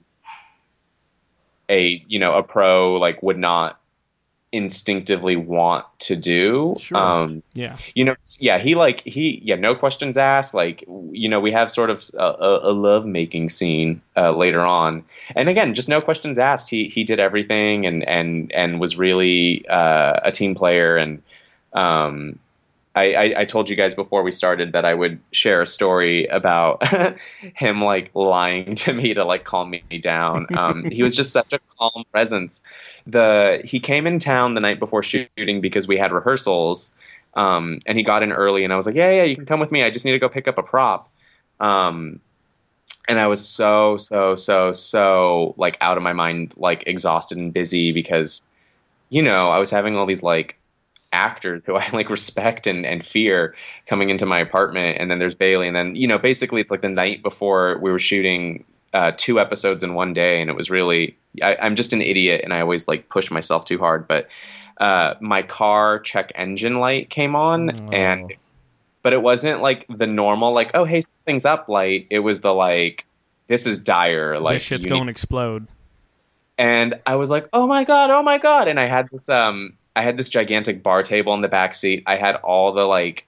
a you know a pro like would not instinctively want to do. Sure. Um, Yeah. you know, yeah, he like he yeah, no questions asked. Like you know, we have sort of a, a, a love making scene uh, later on, and again, just no questions asked. He he did everything and and and was really uh, a team player. And um, I, I I told you guys before we started that I would share a story about him like lying to me to like calm me down. Um, he was just such a calm presence. The he came in town the night before shooting because we had rehearsals. Um, and he got in early, and I was like, "Yeah, yeah, you can come with me. I just need to go pick up a prop." Um, and I was so, so, so, so like out of my mind, like exhausted and busy because, you know, I was having all these like actors who I like respect and, and fear coming into my apartment, and then there's Bailey, and then you know, basically it's like the night before we were shooting uh, two episodes in one day, and it was really I, I'm just an idiot, and I always like push myself too hard, but uh, my car check engine light came on and but it wasn't like the normal like oh hey something's up light it was the like this is dire like this shit's going to explode. and I was like, "Oh my god, oh my god!" And I had this um, I had this gigantic bar table in the back seat. I had all the like,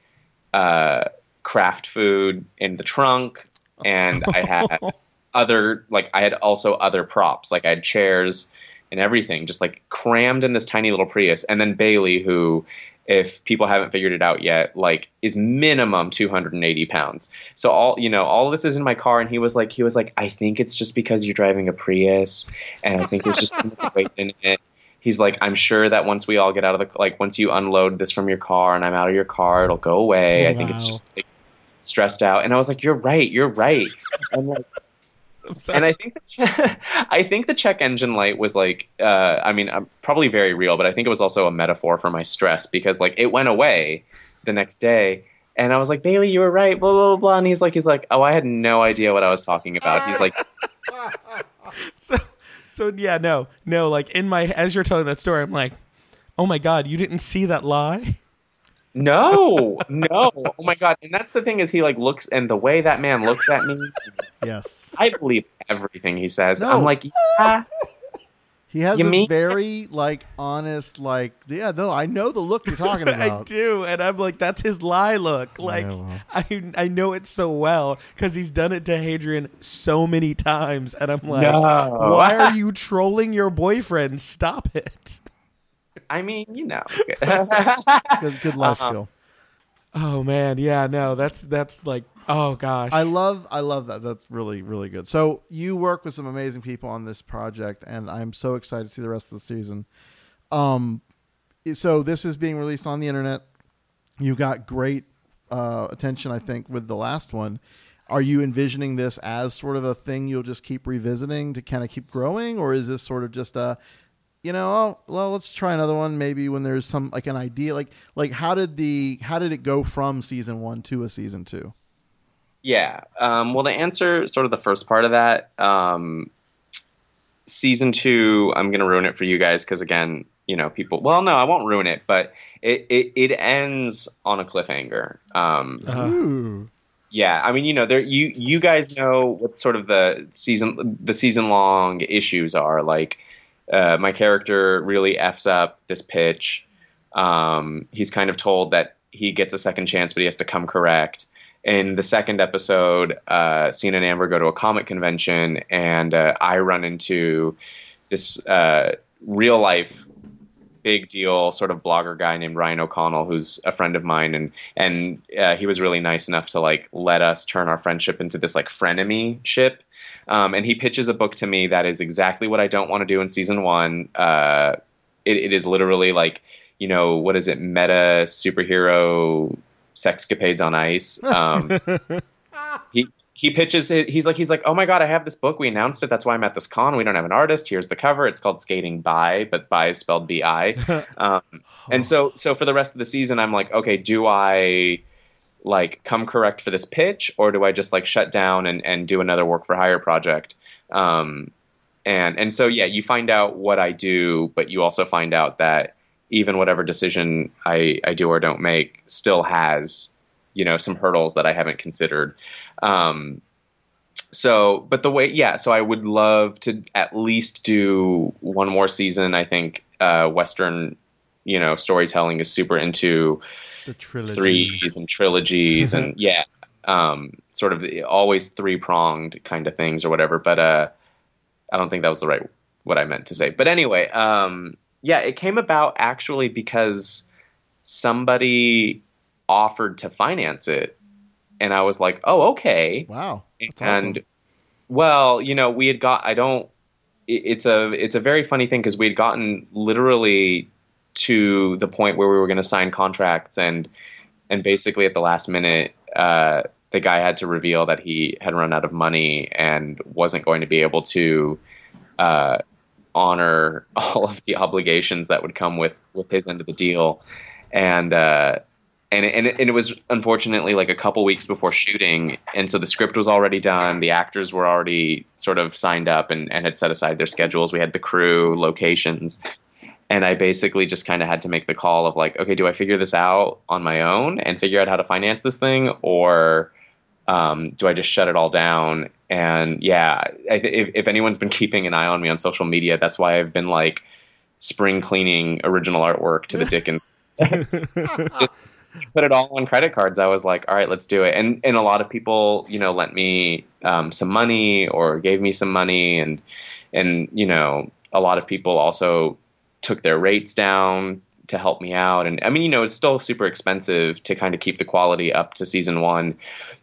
uh, craft food in the trunk, and I had other like I had also other props, like I had chairs and everything, just like crammed in this tiny little Prius. And then Bailey, who, if people haven't figured it out yet, like is minimum 280 pounds. So all you know, all this is in my car, and he was like, he was like, I think it's just because you're driving a Prius, and I think there's just weight in it. He's like, I'm sure that once we all get out of the like, once you unload this from your car and I'm out of your car, it'll go away. I think it's just like, stressed out. And I was like, you're right, you're right. And like, and I think I think the check engine light was like uh, I mean um, probably very real, but I think it was also a metaphor for my stress because like it went away the next day, and I was like Bailey, you were right, blah blah blah, and he's like he's like oh I had no idea what I was talking about. He's like so yeah, no, no. Like in my as you're telling that story, I'm like, oh my god, you didn't see that lie. no no oh my god, and that's the thing is he like looks and the way that man looks at me, Yes. I believe everything he says. No. I'm like yeah. He has You a mean- very like honest, like yeah, no, I know the look you're talking about. I do, and I'm like, that's his lie look. Like, well. I I know it so well because he's done it to Hadrian so many times, and I'm like, No. why are you trolling your boyfriend? Stop it. I mean, you know. good, good life Uh-huh. skill. Oh man, yeah, no, that's that's like, oh gosh, I love I love that. That's really really good. So you work with some amazing people on this project, and I'm so excited to see the rest of the season. Um, so this is being released on the internet. You got great uh, attention, I think, with the last one. Are you envisioning this as sort of a thing you'll just keep revisiting to kind of keep growing, or is this sort of just a you know, oh, well, let's try another one. Maybe when there's some like an idea, like like how did the how did it go from season one to a season two? Yeah. Um, well, to answer sort of the first part of that, um, season two, I'm going to ruin it for you guys because, again, you know, people. Well, no, I won't ruin it, but it it, it ends on a cliffhanger. Um, Uh, Ooh. yeah, I mean, you know, there you you guys know what sort of the season the season long issues are. Like, uh, my character really f's up this pitch. Um, he's kind of told that he gets a second chance, but he has to come correct. In the second episode, uh, Sina and Amber go to a comic convention, and uh, I run into this uh, real life big deal sort of blogger guy named Ryan O'Connell, who's a friend of mine, and and uh, he was really nice enough to like let us turn our friendship into this like frenemy ship. Um, and he pitches a book to me that is exactly what I don't want to do in season one. Uh, it, it is literally like you know what is it meta superhero sexcapades on ice. Um, he he pitches it. He's like he's like, oh my god, I have this book. We announced it. That's why I'm at this con. We don't have an artist. Here's the cover. It's called Skating By, but by is spelled B I. Um, and so so for the rest of the season, I'm like, okay, do I like come correct for this pitch, or do I just like shut down and and do another work for hire project? Um, and and so yeah, you find out what I do, but you also find out that even whatever decision I, I do or don't make still has you know some hurdles that I haven't considered. Um, so, but the way, yeah. So I would love to at least do one more season. I think uh, Western, you know, storytelling is super into The trilogy. threes and trilogies and yeah, um, sort of always three pronged kind of things or whatever. But uh, I don't think that was the right what I meant to say. But anyway, um, yeah, it came about actually because somebody offered to finance it, and I was like, oh, okay Wow. That's and awesome. well you know we had got i don't it- it's a it's a very funny thing because we had gotten literally to the point where we were going to sign contracts and and basically at the last minute uh, the guy had to reveal that he had run out of money and wasn't going to be able to uh, honor all of the obligations that would come with with his end of the deal. And uh, and it, and it, and it was unfortunately like a couple weeks before shooting, and so the script was already done, the actors were already sort of signed up and, and had set aside their schedules. We had the crew, locations, and I basically just kind of had to make the call of like, okay, do I figure this out on my own and figure out how to finance this thing, or um, do I just shut it all down? And yeah, I, if, if anyone's been keeping an eye on me on social media, that's why I've been like spring cleaning original artwork to the Dickens put it all on credit cards. I was like, all right, let's do it. And and a lot of people, you know, lent me um, some money or gave me some money, and and you know, a lot of people also took their rates down to help me out. And I mean, you know, it's still super expensive to kind of keep the quality up to season one,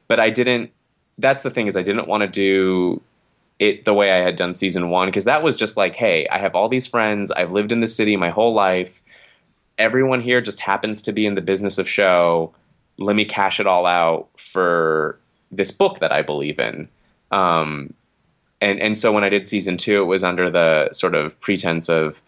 but I didn't. That's the thing is, I didn't want to do it the way I had done season one because that was just like, hey, I have all these friends. I've lived in the city my whole life everyone here just happens to be in the business of show. Let me cash it all out for this book that I believe in. Um, and and so when I did season two, it was under the sort of pretense of,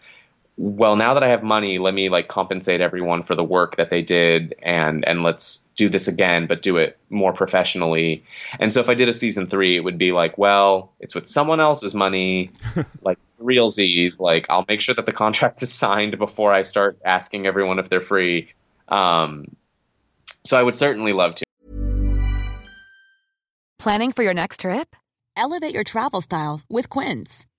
well, now that I have money, let me like compensate everyone for the work that they did, and and let's do this again, but do it more professionally. And so if I did a season three, it would be like, well, it's with someone else's money, like real Z's. Like I'll make sure that the contract is signed before I start asking everyone if they're free. Um, so I would certainly love to. Planning for your next trip? Elevate your travel style with Quince.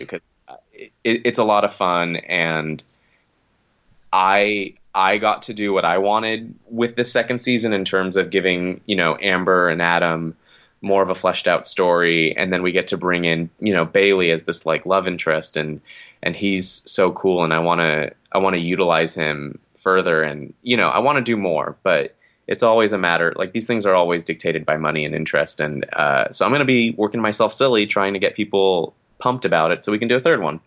Because uh, it, it, it's a lot of fun and I I got to do what I wanted with the second season in terms of giving you know Amber and Adam more of a fleshed out story and then we get to bring in you know Bailey as this like love interest and and he's so cool and I want to I want to utilize him further and you know I want to do more but it's always a matter like these things are always dictated by money and interest and uh, so I'm going to be working myself silly trying to get people pumped about it so we can do a third one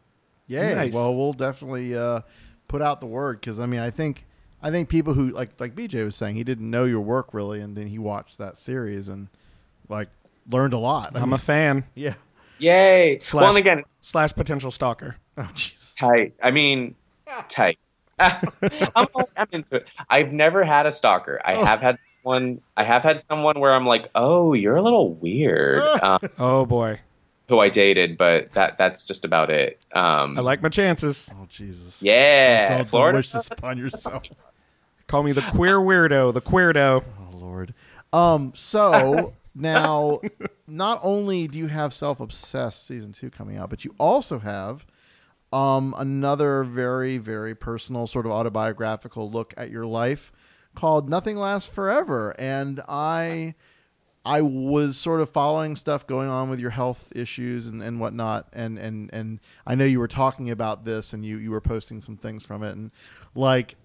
Yeah. Nice. Well, we'll definitely uh, put out the word because I mean, I think I think people who like like BJ was saying, he didn't know your work really, and then he watched that series and like learned a lot. I I'm mean, a fan. yeah. Yay! Slash- well, again, Slash potential stalker. Oh jeez. tight. I mean, tight. I'm, I'm into it. I've never had a stalker. I have had someone. I have had someone where I'm like, "Oh, you're a little weird," um, Oh boy. Who I dated, but that that's just about it. Um, I like my chances. Oh Jesus. yeah, Don't, don't Florida. wish this upon yourself. Call me the queer weirdo, the queerdo. Oh Lord. Um. So now, not only do you have Self Obsessed season two coming out, but you also have um another very very personal sort of autobiographical look at your life called Nothing Lasts Forever, and I. I was sort of following stuff going on with your health issues and, and whatnot, and, and, and I know you were talking about this, and you, you were posting some things from it, and like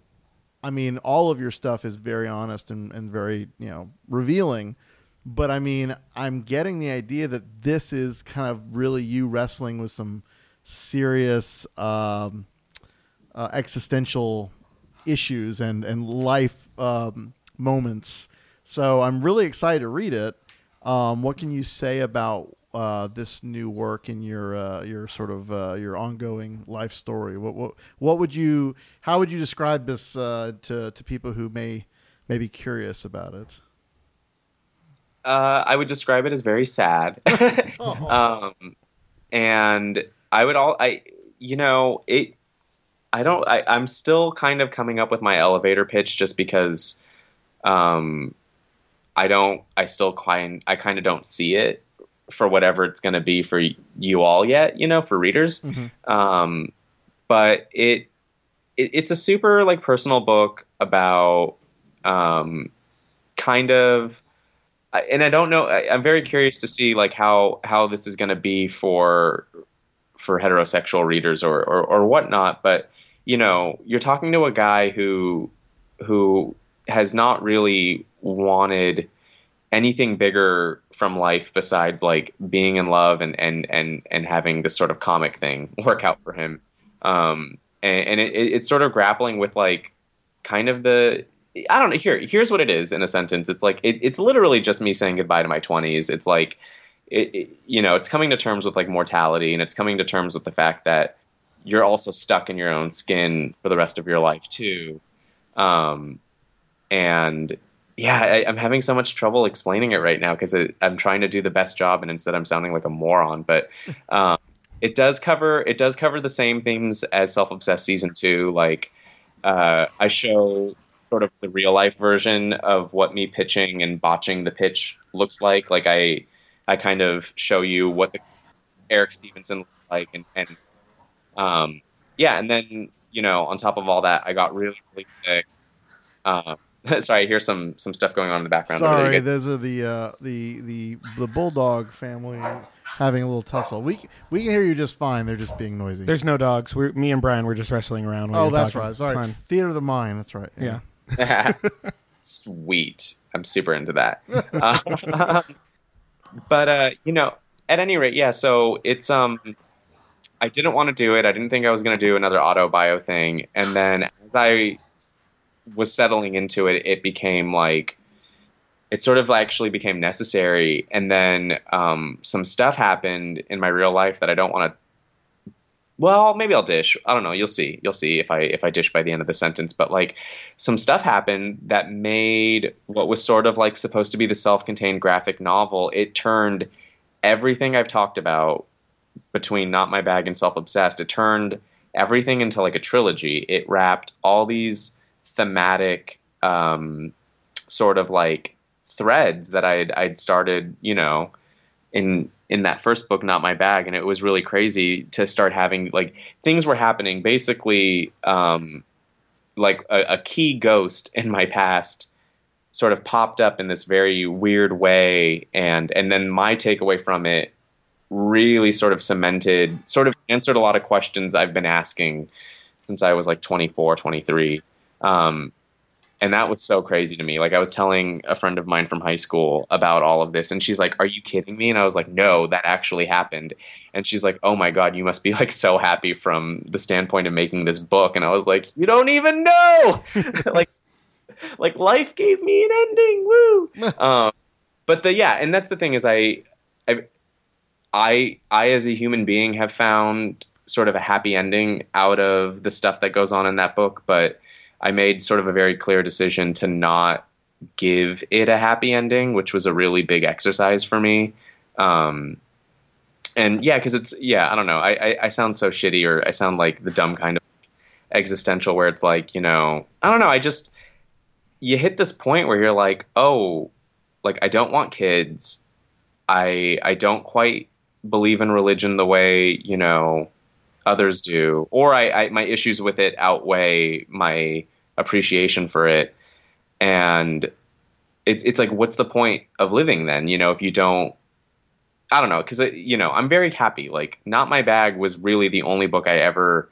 I mean, all of your stuff is very honest and, and very, you know, revealing. But I mean, I'm getting the idea that this is kind of really you wrestling with some serious um, uh, existential issues and, and life um, moments. So I'm really excited to read it. Um, what can you say about uh, this new work in your uh, your sort of uh, your ongoing life story? What, what what would you how would you describe this uh, to to people who may may be curious about it? Uh, I would describe it as very sad. um, and I would all I you know it. I don't. I, I'm still kind of coming up with my elevator pitch just because. Um, I don't. I still kind. I kind of don't see it for whatever it's going to be for you all yet. You know, for readers. Um, but it, it it's a super like personal book about um, kind of and I don't know. I, I'm very curious to see like how how this is going to be for for heterosexual readers or, or or whatnot. But you know, you're talking to a guy who who has not really wanted anything bigger from life besides like being in love and and and and having this sort of comic thing work out for him. Um, and, and it, it, it's sort of grappling with like kind of the I don't know. Here, here's what it is in a sentence. It's like it, it's literally just me saying goodbye to my 20s. It's like, it, it, you know, it's coming to terms with like mortality, and it's coming to terms with the fact that you're also stuck in your own skin for the rest of your life too. Um, and yeah, I, I'm having so much trouble explaining it right now because I'm trying to do the best job, and instead I'm sounding like a moron. But um, it does cover it does cover the same themes as Self Obsessed season two. Like uh, I show sort of the real life version of what me pitching and botching the pitch looks like. Like I I kind of show you what the Eric Stephenson looks like, and, and um, yeah, and then you know on top of all that, I got really really sick. Uh, sorry, here's some some stuff going on in the background. that Sorry, gets- those are the uh, the the the bulldog family having a little tussle. We we can hear you just fine. They're just being noisy. There's no dogs. We're me and Brian. We're just wrestling around. while oh, that's talking. right. Sorry, fine. theater of the mind. That's right. Yeah. Sweet. I'm super into that. Uh, but uh, you know, at any rate, yeah. So it's um, I didn't want to do it. I didn't think I was going to do another auto bio thing, and then as I was settling into it, it became like it sort of actually became necessary. And then um, some stuff happened in my real life that I don't want to well, maybe I'll dish. I don't know. You'll see. You'll see if I if I dish by the end of the sentence. But like some stuff happened that made what was sort of like supposed to be the self-contained graphic novel. It turned everything I've talked about between Not My Bag and Self Obsessed. It turned everything into like a trilogy. It wrapped all these thematic um, sort of like threads that I'd I'd started, you know, in in that first book not my bag and it was really crazy to start having like things were happening. Basically um like a, a key ghost in my past sort of popped up in this very weird way and and then my takeaway from it really sort of cemented sort of answered a lot of questions I've been asking since I was like 24 23 um and that was so crazy to me. Like i was telling a friend of mine from high school about all of this and she's like are you kidding me? And i was like no that actually happened. And she's like oh my god you must be like so happy from the standpoint of making this book. And i was like you don't even know. Like like life gave me an ending woo. Um, but the yeah and that's the thing is i i i i as a human being have found sort of a happy ending out of the stuff that goes on in that book but I made sort of a very clear decision to not give it a happy ending, which was a really big exercise for me. Um, and yeah, because it's yeah, I don't know. I, I, I sound so shitty, or I sound like the dumb kind of existential, where it's like you know, I don't know. I just you hit this point where you're like, oh, like I don't want kids. I I don't quite believe in religion the way you know others do, or I, I my issues with it outweigh my appreciation for it, and it's it's like, what's the point of living then? You know, if you don't, I don't know, because you know, I'm very happy. Like, not my bag was really the only book I ever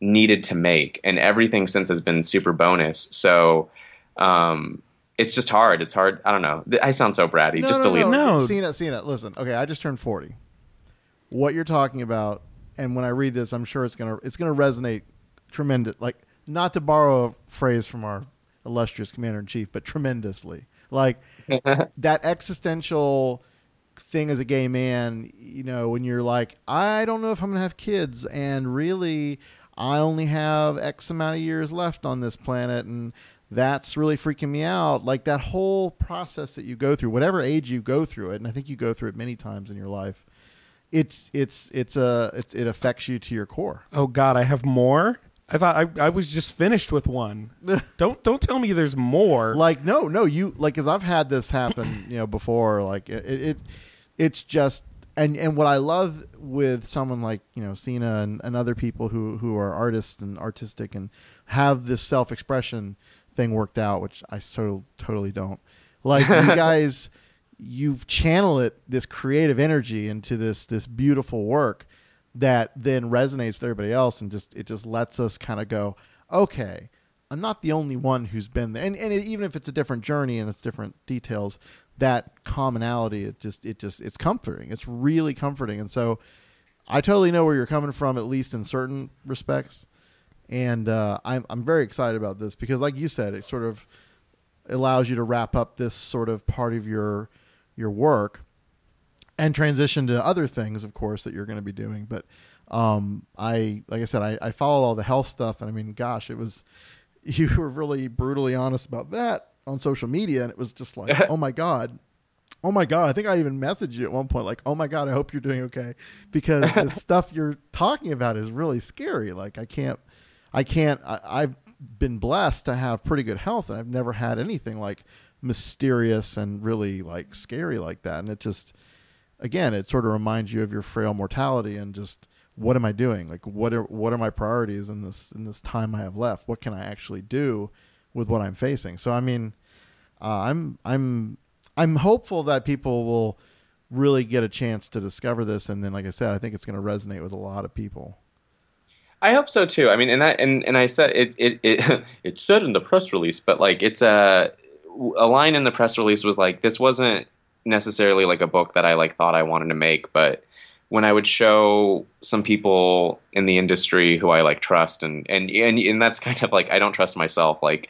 needed to make, and everything since has been super bonus. So. Um, it's just hard. It's hard. I don't know. I sound so bratty. No, just no, delete it. no. Sina, Sina, listen. Okay, I just turned forty. What you're talking about, and when I read this, I'm sure it's gonna it's gonna resonate tremendous. Like not to borrow a phrase from our illustrious commander in chief, but tremendously. Like that existential thing as a gay man. You know, when you're like, I don't know if I'm gonna have kids, and really, I only have X amount of years left on this planet, and that's really freaking me out. Like that whole process that you go through, whatever age you go through it, and I think you go through it many times in your life. It's it's it's a it's, it affects you to your core. Oh God, I have more. I thought I, I was just finished with one. don't don't tell me there's more. Like no no you like because I've had this happen you know before. Like it, it it's just and and what I love with someone like you know Sina and, and other people who who are artists and artistic and have this self expression thing worked out, which I so totally don't. Like you guys, you channel it this creative energy into this this beautiful work that then resonates with everybody else, and just it just lets us kind of go, okay, I'm not the only one who's been there, and and it, even if it's a different journey and it's different details, that commonality it just it just it's comforting. It's really comforting, and so I totally know where you're coming from, at least in certain respects and uh, I'm I'm very excited about this because, like you said, it sort of allows you to wrap up this sort of part of your your work and transition to other things, of course, that you're going to be doing. But um, I, like I said, I, I followed all the health stuff, and I mean, gosh, it was you were really brutally honest about that on social media, and it was just like, oh my god. Oh my god! I think I even messaged you at one point, like, "Oh my god, I hope you're doing okay," because the stuff you're talking about is really scary. Like, I can't, I can't. I, I've been blessed to have pretty good health, and I've never had anything like mysterious and really like scary like that. And it just, again, it sort of reminds you of your frail mortality and just what am I doing? Like, what are what are my priorities in this in this time I have left? What can I actually do with what I'm facing? So, I mean, uh, I'm I'm I'm hopeful that people will really get a chance to discover this. And then, like I said, I think it's going to resonate with a lot of people. I hope so too. I mean, and that and, and I said it it it it said in the press release, but like it's a a line in the press release was like this wasn't necessarily like a book that I like thought I wanted to make, but when I would show some people in the industry who I like trust and and and and that's kind of like I don't trust myself like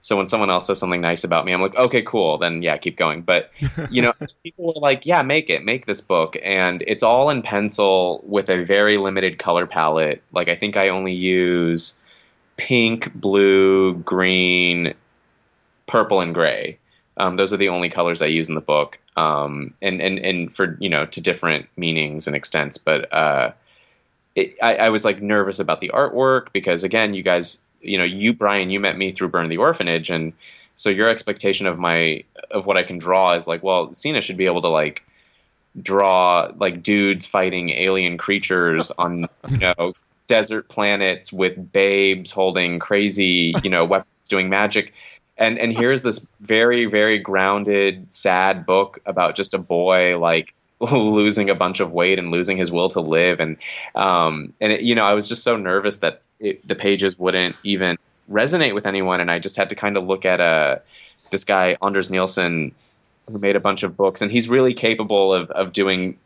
so when someone else says something nice about me I'm like okay cool then yeah keep going but you know people were like yeah make it make this book and it's all in pencil with a very limited color palette like I think I only use pink blue green purple and gray um, those are the only colors I use in the book, um, and and and for you know to different meanings and extents. But uh, it, I, I was like nervous about the artwork because again, you guys, you know, you Brian, you met me through Burn the Orphanage, and so your expectation of my of what I can draw is like, well, Sina should be able to like draw like dudes fighting alien creatures on you know desert planets with babes holding crazy you know weapons doing magic and and here's this very very grounded sad book about just a boy like losing a bunch of weight and losing his will to live. And um and it, you know I was just so nervous that it, the pages wouldn't even resonate with anyone. And I just had to kind of look at uh this guy Anders Nilsen who made a bunch of books. And he's really capable of of doing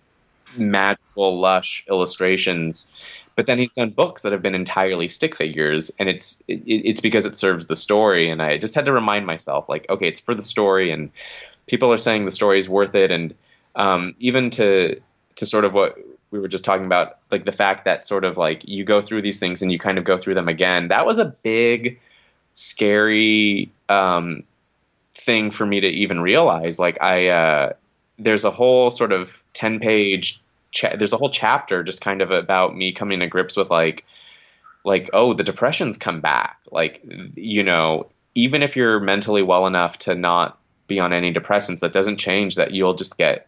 magical lush illustrations but then he's done books that have been entirely stick figures and it's it, it's because it serves the story and i just had to remind myself like okay it's for the story and people are saying the story is worth it and um, even to to sort of what we were just talking about like the fact that sort of like you go through these things and you kind of go through them again that was a big scary um, thing for me to even realize like i uh, there's a whole sort of 10 page cha- there's a whole chapter just kind of about me coming to grips with like like oh the depression's come back like you know even if you're mentally well enough to not be on any depressants that doesn't change that you'll just get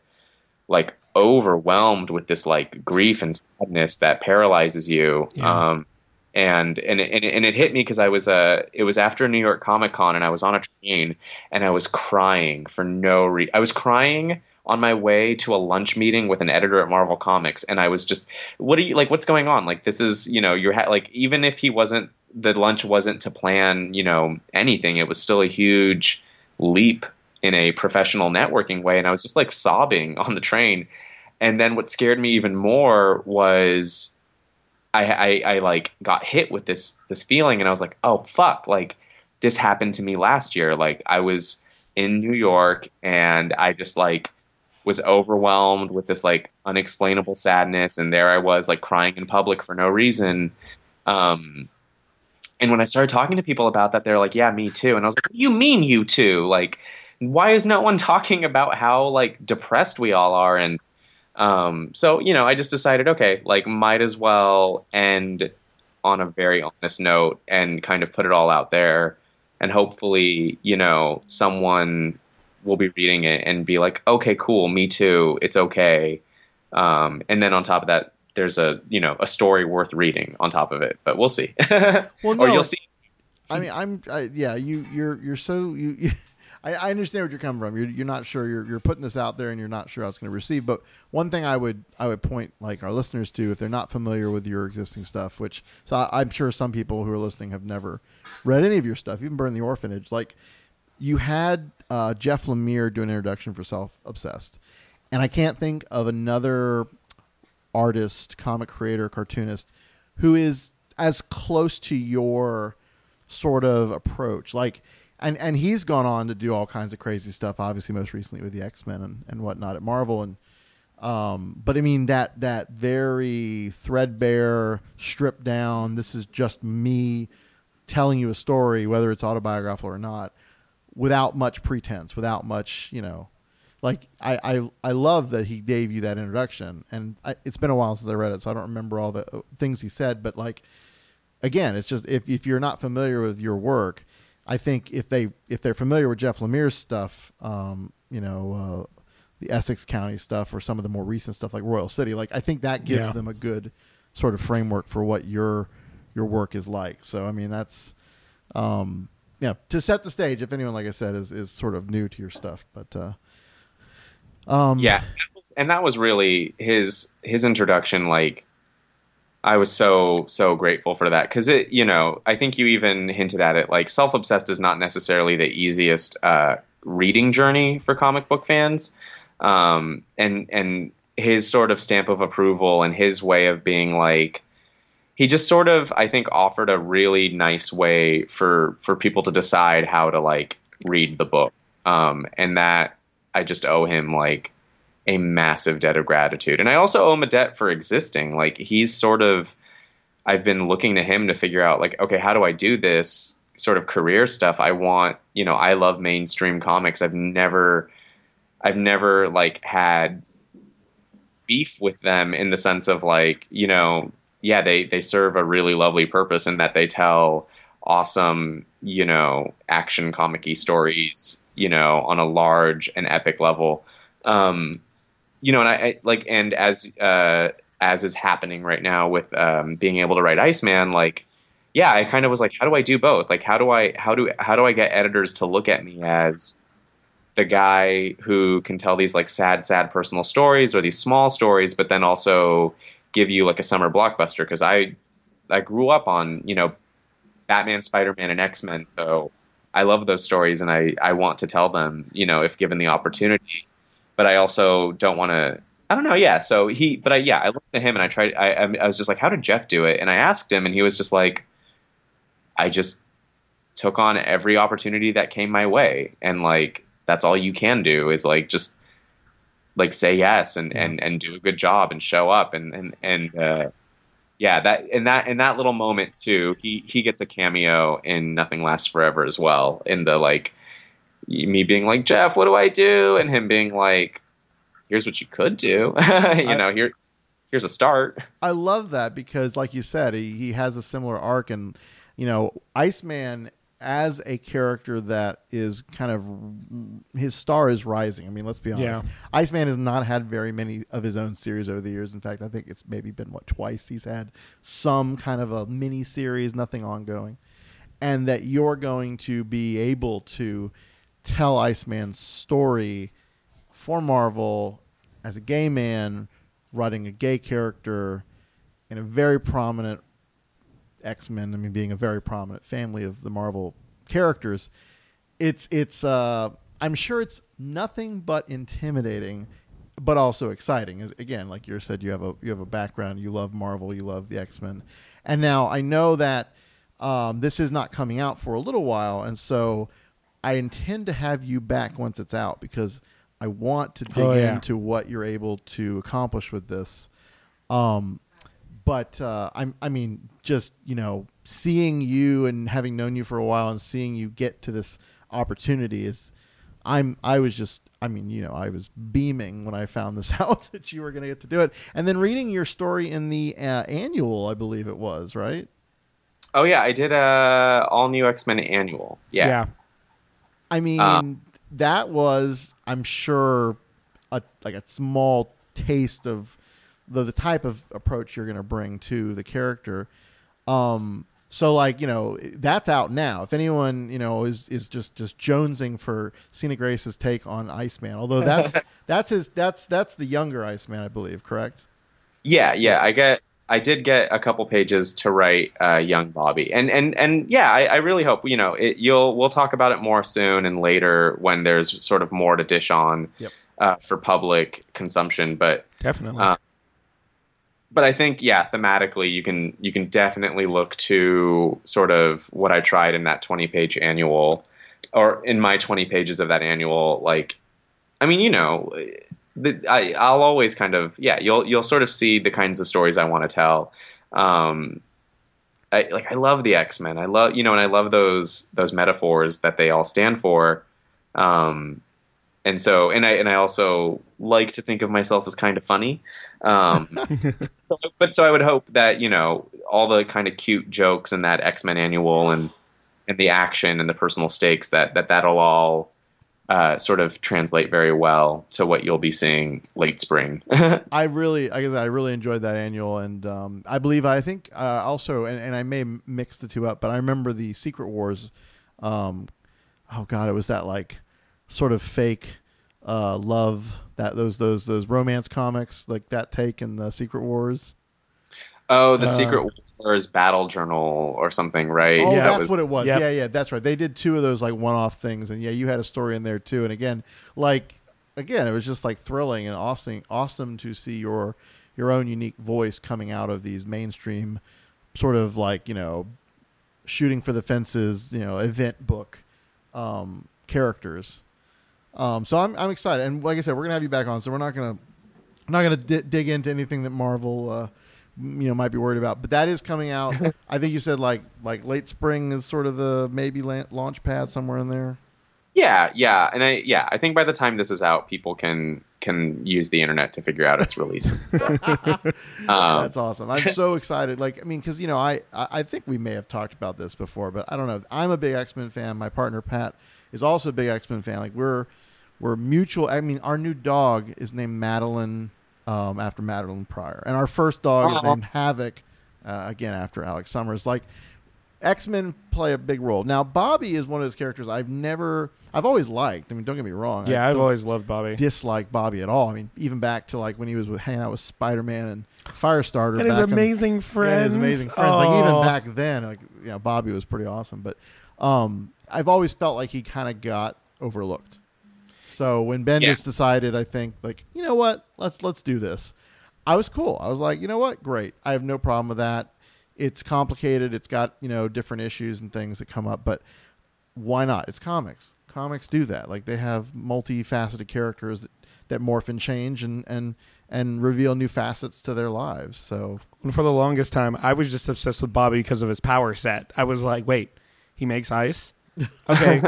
like overwhelmed with this like grief and sadness that paralyzes you Yeah. um and and it, and it hit me because I was uh it was after New York Comic Con and I was on a train and I was crying for no reason. I was crying on my way to a lunch meeting with an editor at Marvel Comics and I was just what are you like what's going on like this is you know you're ha- like even if he wasn't the lunch wasn't to plan you know anything it was still a huge leap in a professional networking way and I was just like sobbing on the train and then what scared me even more was I, I, I like got hit with this this feeling and I was like, oh fuck, like this happened to me last year. Like I was in New York and I just like was overwhelmed with this like unexplainable sadness and there I was like crying in public for no reason. Um and when I started talking to people about that, they're like, "Yeah, me too." And I was like, "What do "You mean you too? Like, why is no one talking about how like depressed we all are?" And um, so you know, I just decided, okay, like might as well end on a very honest note and kind of put it all out there, and hopefully, you know, someone will be reading it and be like, okay, cool, me too, it's okay. Um, and then on top of that, there's a you know a story worth reading on top of it, but we'll see. Well, no, or you'll see. I mean, I'm I, yeah. You you're you're so you. you I, I understand where you're coming from. You're, you're not sure. You're, you're putting this out there, and you're not sure how it's going to receive. But one thing I would I would point like our listeners to, if they're not familiar with your existing stuff, which so I, I'm sure some people who are listening have never read any of your stuff, even Burn the Orphanage. Like you had uh, Jeff Lemire do an introduction for Self Obsessed, and I can't think of another artist, comic creator, cartoonist who is as close to your sort of approach. Like, and and he's gone on to do all kinds of crazy stuff. Obviously, most recently with the X Men and, and whatnot at Marvel. And um, but I mean that that very threadbare, stripped down. This is just me telling you a story, whether it's autobiographical or not, without much pretense, without much you know. Like I, I, I love that he gave you that introduction, and I, it's been a while since I read it, so I don't remember all the uh, things he said. But like, again, it's just if, if you're not familiar with your work, I think if they if they're familiar with Jeff Lemire's stuff, um, you know, uh, the Essex County stuff or some of the more recent stuff like Royal City, like I think that gives Yeah. them a good sort of framework for what your your work is like. So I mean, that's um, yeah to set the stage. If anyone, like I said, is is sort of new to your stuff, but uh, um, Yeah, and that was really his his introduction. Like, I was so so grateful for that because it, you know, I think you even hinted at it. Like, self obsessed is not necessarily the easiest uh, reading journey for comic book fans, um, and and his sort of stamp of approval and his way of being like he just sort of I think offered a really nice way for for people to decide how to like read the book. Um, and that I just owe him like a massive debt of gratitude. And I also owe him a debt for existing. Like he's sort of I've been looking to him to figure out like okay, how do I do this sort of career stuff? I want, you know, I love mainstream comics. I've never I've never like had beef with them in the sense of like, you know, yeah, they they serve a really lovely purpose in that they tell awesome, you know, action comic stories, you know, on a large and epic level. Um, you know, and I, I like, and as uh, as is happening right now with um, being able to write Iceman, like, yeah, I kind of was like, how do I do both? Like, how do I how do how do I get editors to look at me as the guy who can tell these like sad, sad personal stories or these small stories, but then also give you like a summer blockbuster because I I grew up on you know Batman, Spider Man, and X Men, so I love those stories and I I want to tell them you know if given the opportunity, but I also don't want to. I don't know. Yeah. So he, but I, yeah, I looked at him and I tried. I, I was just like, how did Jeff do it? And I asked him, and he was just like, I just took on every opportunity that came my way, and like that's all you can do is like just like say yes and yeah. and and do a good job and show up and and and uh, yeah that in that in that little moment too he he gets a cameo in Nothing Lasts Forever as well in the like me being like Jeff what do I do? and him being like here's what you could do. You I, know here here's a start. I love that because like you said he, he has a similar arc and you know Iceman as a character that is kind of his star is rising. I mean, let's be honest. Yeah. Iceman has not had very many of his own series over the years. In fact, I think it's maybe been what twice he's had some kind of a mini series, nothing ongoing. And that you're going to be able to tell Iceman's story for Marvel as a gay man writing a gay character in a very prominent X Men. I mean, being a very prominent family of the Marvel characters, it's it's. Uh, I'm sure it's nothing but intimidating, but also exciting. As, again, like you said, you have a you have a background. You love Marvel. You love the X Men, and now I know that um, this is not coming out for a little while, and so I intend to have you back once it's out because I want to dig oh, yeah. into what you're able to accomplish with this. Um, but uh, I'm, I mean, just you know, seeing you and having known you for a while and seeing you get to this opportunity is, I'm, I was just, I mean, you know, I was beaming when I found this out that you were going to get to do it, and then reading your story in the uh, annual, I believe it was, right? Oh yeah, I did a all new X Men annual. Yeah. yeah. I mean, um, that was, I'm sure, a like a small taste of the the type of approach you're going to bring to the character. Um, so like you know that's out now. If anyone you know is is just just jonesing for Sina Grace's take on Iceman, although that's that's his that's that's the younger Iceman, I believe. Correct? Yeah, yeah. I get I did get a couple pages to write uh, young Bobby, and and and yeah, I, I really hope you know it, you'll we'll talk about it more soon and later when there's sort of more to dish on yep. uh, for public consumption. But definitely. Uh, but I think yeah, thematically you can you can definitely look to sort of what I tried in that 20 page annual or in my 20 pages of that annual like I mean, you know, the, I I'll always kind of yeah, you'll you'll sort of see the kinds of stories I want to tell. Um I like I love the X-Men. I love you know, and I love those those metaphors that they all stand for. Um and so and I and I also like to think of myself as kind of funny. Um, so, but so I would hope that you know all the kind of cute jokes in that X Men annual and and the action and the personal stakes that that that'll all uh, sort of translate very well to what you'll be seeing late spring. I really, I guess I really enjoyed that annual, and um, I believe I think uh, also, and, and I may mix the two up, but I remember the Secret Wars. Um, oh God, it was that like sort of fake uh, love That those those those romance comics like that take in the Secret Wars. Oh, the Uh, Secret Wars Battle Journal or something, right? Oh, That that's what it was. Yeah, yeah, that's right. They did two of those like one-off things, and yeah, you had a story in there too. And again, like again, it was just like thrilling and awesome, awesome to see your your own unique voice coming out of these mainstream sort of like you know shooting for the fences, you know, event book um, characters. Um, so I'm I'm excited, and like I said, we're gonna have you back on. So we're not gonna I'm not gonna di- dig into anything that Marvel. Uh, you know might be worried about. But that is coming out. I think you said like like late spring is sort of the maybe la- launch pad somewhere in there. Yeah, yeah, and I yeah, I think by the time this is out, people can can use the internet to figure out its release. um, that's awesome. I'm so excited. Like i mean because you know I, I I think we may have talked about this before but i don't know. I'm a big x-men fan. My partner pat is also a big x-men fan. Like we're we're mutual i mean our new dog is named madeline um, after madelyne pryor and our first dog is named havoc uh, again after alex summers like X-Men play a big role. Now, Bobby is one of those characters I've never, I've always liked. I mean, don't get me wrong. Yeah, I I've always loved Bobby. Dislike Bobby at all. I mean, even back to like when he was with, hanging out with Spider-Man and Firestarter. And his amazing Yeah, his friends. amazing friends. Like even back then, like know, Bobby was pretty awesome. But um, I've always felt like he kind of got overlooked. So when Bendis Yeah. decided, I think like you know what, let's let's do this. I was cool. I was like, you know what, great. I have no problem with that. It's complicated. It's got you know different issues and things that come up, but why not? It's comics. Comics do that. Like they have multifaceted characters that, that morph and change and and and reveal new facets to their lives. So And for the longest time, I was just obsessed with Bobby because of his power set. I was like, wait, he makes ice? Okay.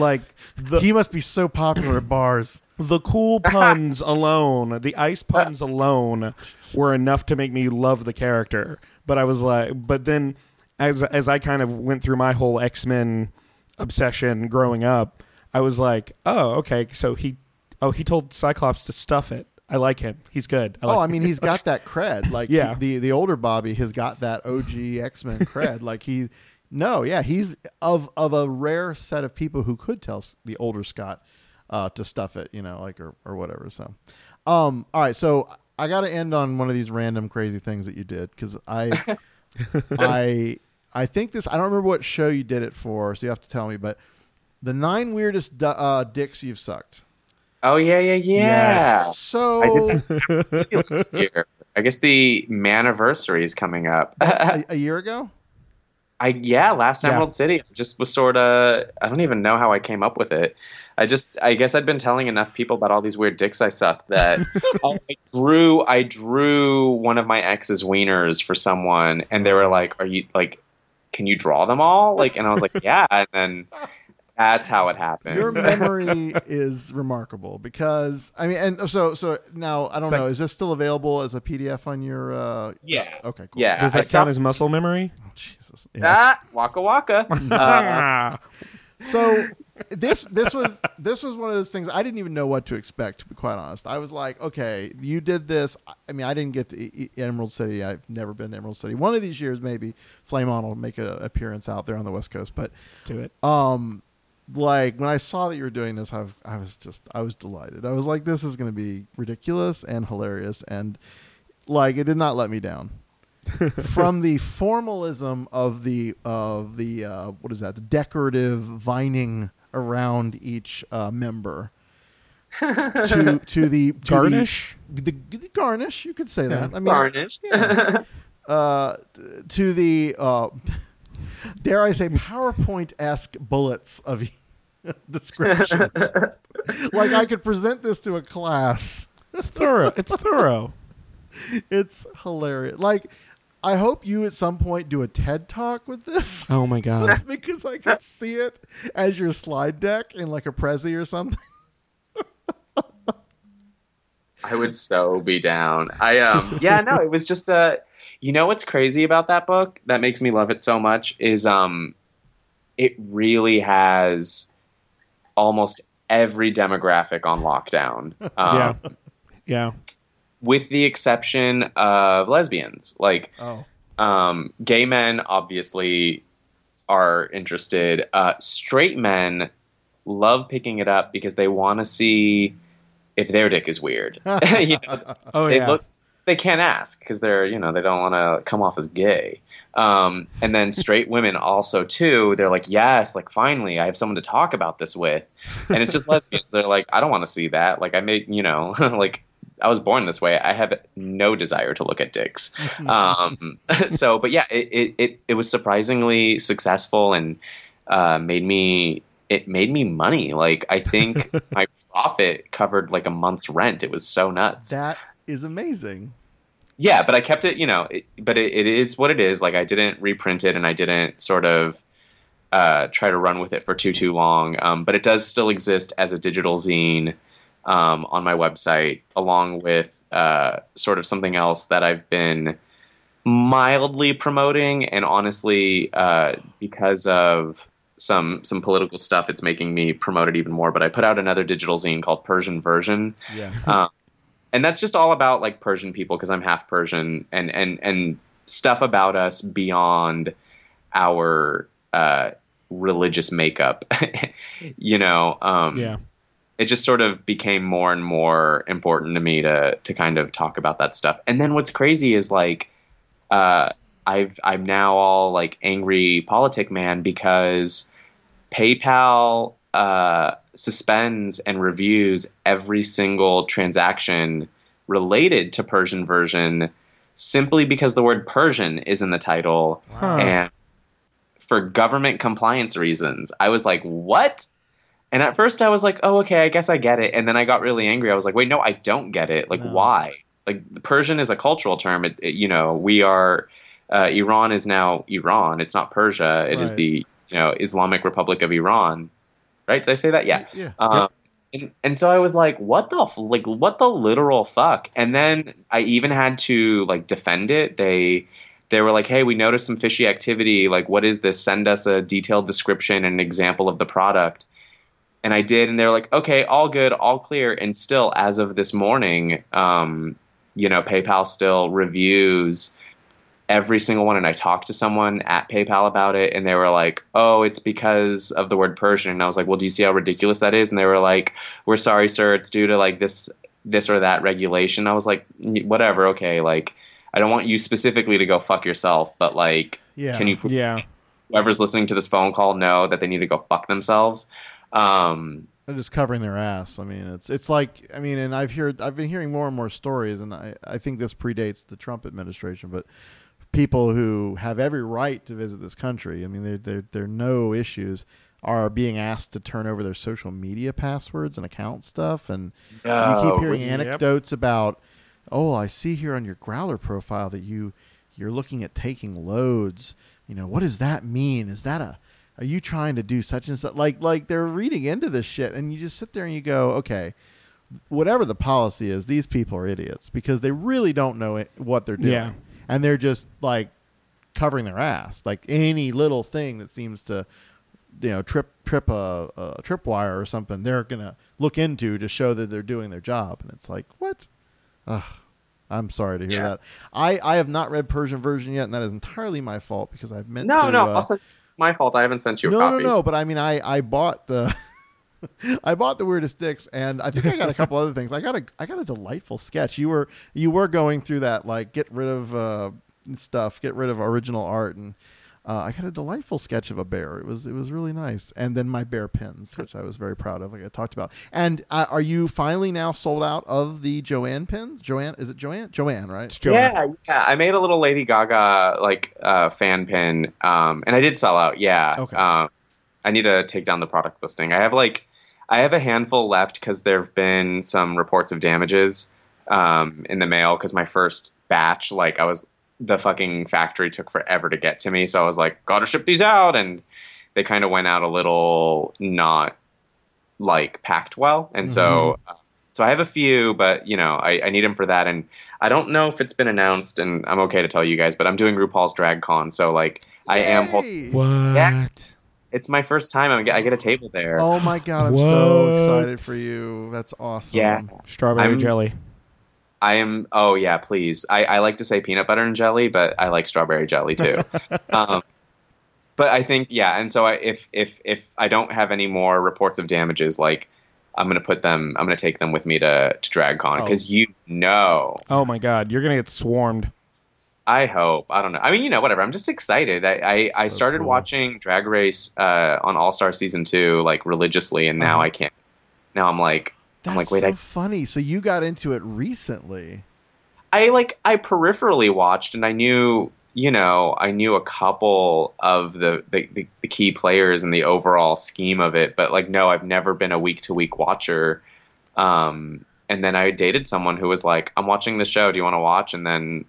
Like the he must be so popular at bars. the cool puns alone, the ice puns alone were enough to make me love the character. But I was like, but then as as I kind of went through my whole X-Men obsession growing up, I was like, oh, okay, so he oh, he told Cyclops to stuff it. I like him. He's good. I oh, like oh, I mean, he's got that cred. Like, Yeah. the the older Bobby has got that OG X Men cred. like he, no, yeah, he's of of a rare set of people who could tell the older Scott uh, to stuff it, you know, like or or whatever. So, um, all right, so I got to end on one of these random crazy things that you did because I, I, I think this. I don't remember what show you did it for, so you have to tell me. But the nine weirdest du- uh, dicks you've sucked. oh yeah, yeah, yeah. So I did that. I guess the anniversary is coming up. a, a year ago. I yeah, last Yeah. Emerald City. Just was sort of. I don't even know how I came up with it. I just. I guess I'd been telling enough people about all these weird dicks I sucked that I drew. I drew one of my ex's wieners for someone, and they were like, "Are you like? Can you draw them all?" Like, and I was like, "Yeah." And then that's how it happened. Your memory is remarkable because I mean, and so so now I don't It's like- know. Is this still available as a PDF on your? Uh, Yeah. Okay. Cool. yeah. Does that saw- count as muscle memory? Oh, Jesus. Yeah. Ah, waka waka. Uh, Ah. So this this was this was one of those things I didn't even know what to expect. To be quite honest, I was like, okay, you did this. I mean, I didn't get to Emerald City. I've never been to Emerald City. One of these years, maybe Flame On will make an appearance out there on the West Coast. But Let's do it. um like when i saw that you were doing this i, I was just i was delighted. I was like this is going to be ridiculous and hilarious and like it did not let me down. From the formalism of the of the uh, what is that? The decorative vining around each uh, member to to the to Garnish? the, the garnish you could say that. I mean Garnished. uh, to the uh, dare I say PowerPoint esque bullets of description. like I could present this to a class. It's thorough. It's thorough. It's hilarious. Like I hope you at some point do a TED talk with this. Oh my god. because I could see it as your slide deck in like a Prezi or something. I would so be down. I um yeah, no, it was just uh you know what's crazy about that book that makes me love it so much is um it really has almost every demographic on lockdown. Um, Yeah. Yeah. with the exception of lesbians. Like Oh. um, gay men obviously are interested. Uh, straight men love picking it up because they want to see if their dick is weird. you know, Oh they yeah. look they can't ask because they're you know they don't want to come off as gay. Um, and then straight women also too. They're like, yes, like finally, I have someone to talk about this with. And it's just lesbians. They're like, I don't want to see that. Like I made you know like. I was born this way. I have no desire to look at dicks. Um, so, but yeah, it, it, it, it was surprisingly successful and uh, made me it made me money. Like I think my profit covered like a month's rent. It was so nuts. That is amazing. Yeah, but I kept it, you know, it, but it, it is what it is. Like I didn't reprint it and I didn't sort of uh, try to run with it for too too long. Um, but it does still exist as a digital zine um, on my website, along with uh, sort of something else that I've been mildly promoting. And honestly, uh, because of some some political stuff, it's making me promote it even more. But I put out another digital zine called Persian Version. Yes. Um, and that's just all about like Persian people because I'm half Persian and and and stuff about us beyond our uh, religious makeup. you know, um, Yeah. it just sort of became more and more important to me to to kind of talk about that stuff. And then what's crazy is like uh, I've I'm now all like angry politic man because PayPal uh, suspends and reviews every single transaction related to Persian version simply because the word Persian is in the title and for government compliance reasons. I was like, what? And at first I was like, oh, okay, I guess I get it. And then I got really angry. I was like, wait, no, I don't get it. Like, No. why? Like, Persian is a cultural term. It, it- you know, we are, uh, Iran is now Iran. It's not Persia. It is Right. the, you know, Islamic Republic of Iran. Right? Did I say that? Yeah. Yeah. Um, and, and so I was like, what the f- like what the literal fuck? And then I even had to like defend it. They they were like, hey, we noticed some fishy activity. Like, what is this? Send us a detailed description and an example of the product. And I did, and they're like, okay, all good, all clear. And still, as of this morning, um, you know, PayPal still reviews every single one. And I talked to someone at PayPal about it, and they were like, "Oh, it's because of the word Persian." And I was like, "Well, do you see how ridiculous that is?" And they were like, "We're sorry, sir. It's due to like this, this or that regulation." I was like, "Whatever, okay." Like, I don't want you specifically to go fuck yourself, but like, Yeah. can you Yeah. whoever's listening to this phone call know that they need to go fuck themselves? Um, They're just covering their ass. I mean, it's it's like I mean, and I've heard I've been hearing more and more stories, and I I think this predates the Trump administration, but people who have every right to visit this country. I mean, there there there are no issues. Are being asked to turn over their social media passwords and account stuff, and you keep hearing really? anecdotes about. Oh, I see here on your Growlr profile that you you're looking at taking loads. You know, what does that mean? Is that a are you trying to do such and such? Like like they're reading into this shit, and you just sit there and you go, okay, whatever the policy is, these people are idiots because they really don't know it, what they're doing, Yeah. And they're just like covering their ass. Like any little thing that seems to, you know, trip trip a, a tripwire or something, they're gonna look into to show that they're doing their job. And it's like, what? Ugh, I'm sorry to hear Yeah. that. I I have not read Persian version yet, and that is entirely my fault because I've meant no, to. no, uh, also my fault. I haven't sent you a no, copy. no, no. But I mean, I I bought the. I bought the weirdest dicks, and I think I got a couple other things. I got a I got a delightful sketch. You were you were going through that like get rid of uh, stuff, get rid of original art, and uh, I got a delightful sketch of a bear. It was it was really nice, and then my bear pins, which I was very proud of, like I talked about. And uh, are you finally now sold out of the Joanne pins? Joanne is it Joanne? Joanne, right? Yeah, yeah. I made a little Lady Gaga like uh, fan pin, um, and I did sell out. Yeah. Okay. Um, I need to take down the product listing. I have like, I have a handful left because there have been some reports of damages um, in the mail because my first batch, like, I was the fucking factory took forever to get to me, so I was like, gotta ship these out, and they kind of went out a little not like packed well, and so. uh, so I have a few, but you know, I, I need them for that, and I don't know if it's been announced, and I'm okay to tell you guys, but I'm doing RuPaul's Drag Con, so like I am. Hol- Yay! What? Yeah. It's my first time. I get, I get a table there. Oh my god, I'm so excited for you. That's awesome. Yeah. Strawberry I'm- jelly. I am. Oh yeah, please. I, I like to say peanut butter and jelly, but I like strawberry jelly too. um, but I think yeah, and so I, if if if I don't have any more reports of damages, like I'm gonna put them. I'm gonna take them with me to to DragCon because you know. Oh my god, you're gonna get swarmed. I hope. I don't know. I mean, you know, whatever. I'm just excited. I I, I started watching Drag Race uh, on All Star season two like religiously, and now Uh-huh. I can't. Now I'm like, That's I'm like, wait, so I funny. So you got into it recently. I like I peripherally watched and I knew you know I knew a couple of the, the the the key players and the overall scheme of it, but like no, I've never been a week to week watcher. Um, and then I dated someone who was like, "I'm watching the show. Do you want to watch?" And then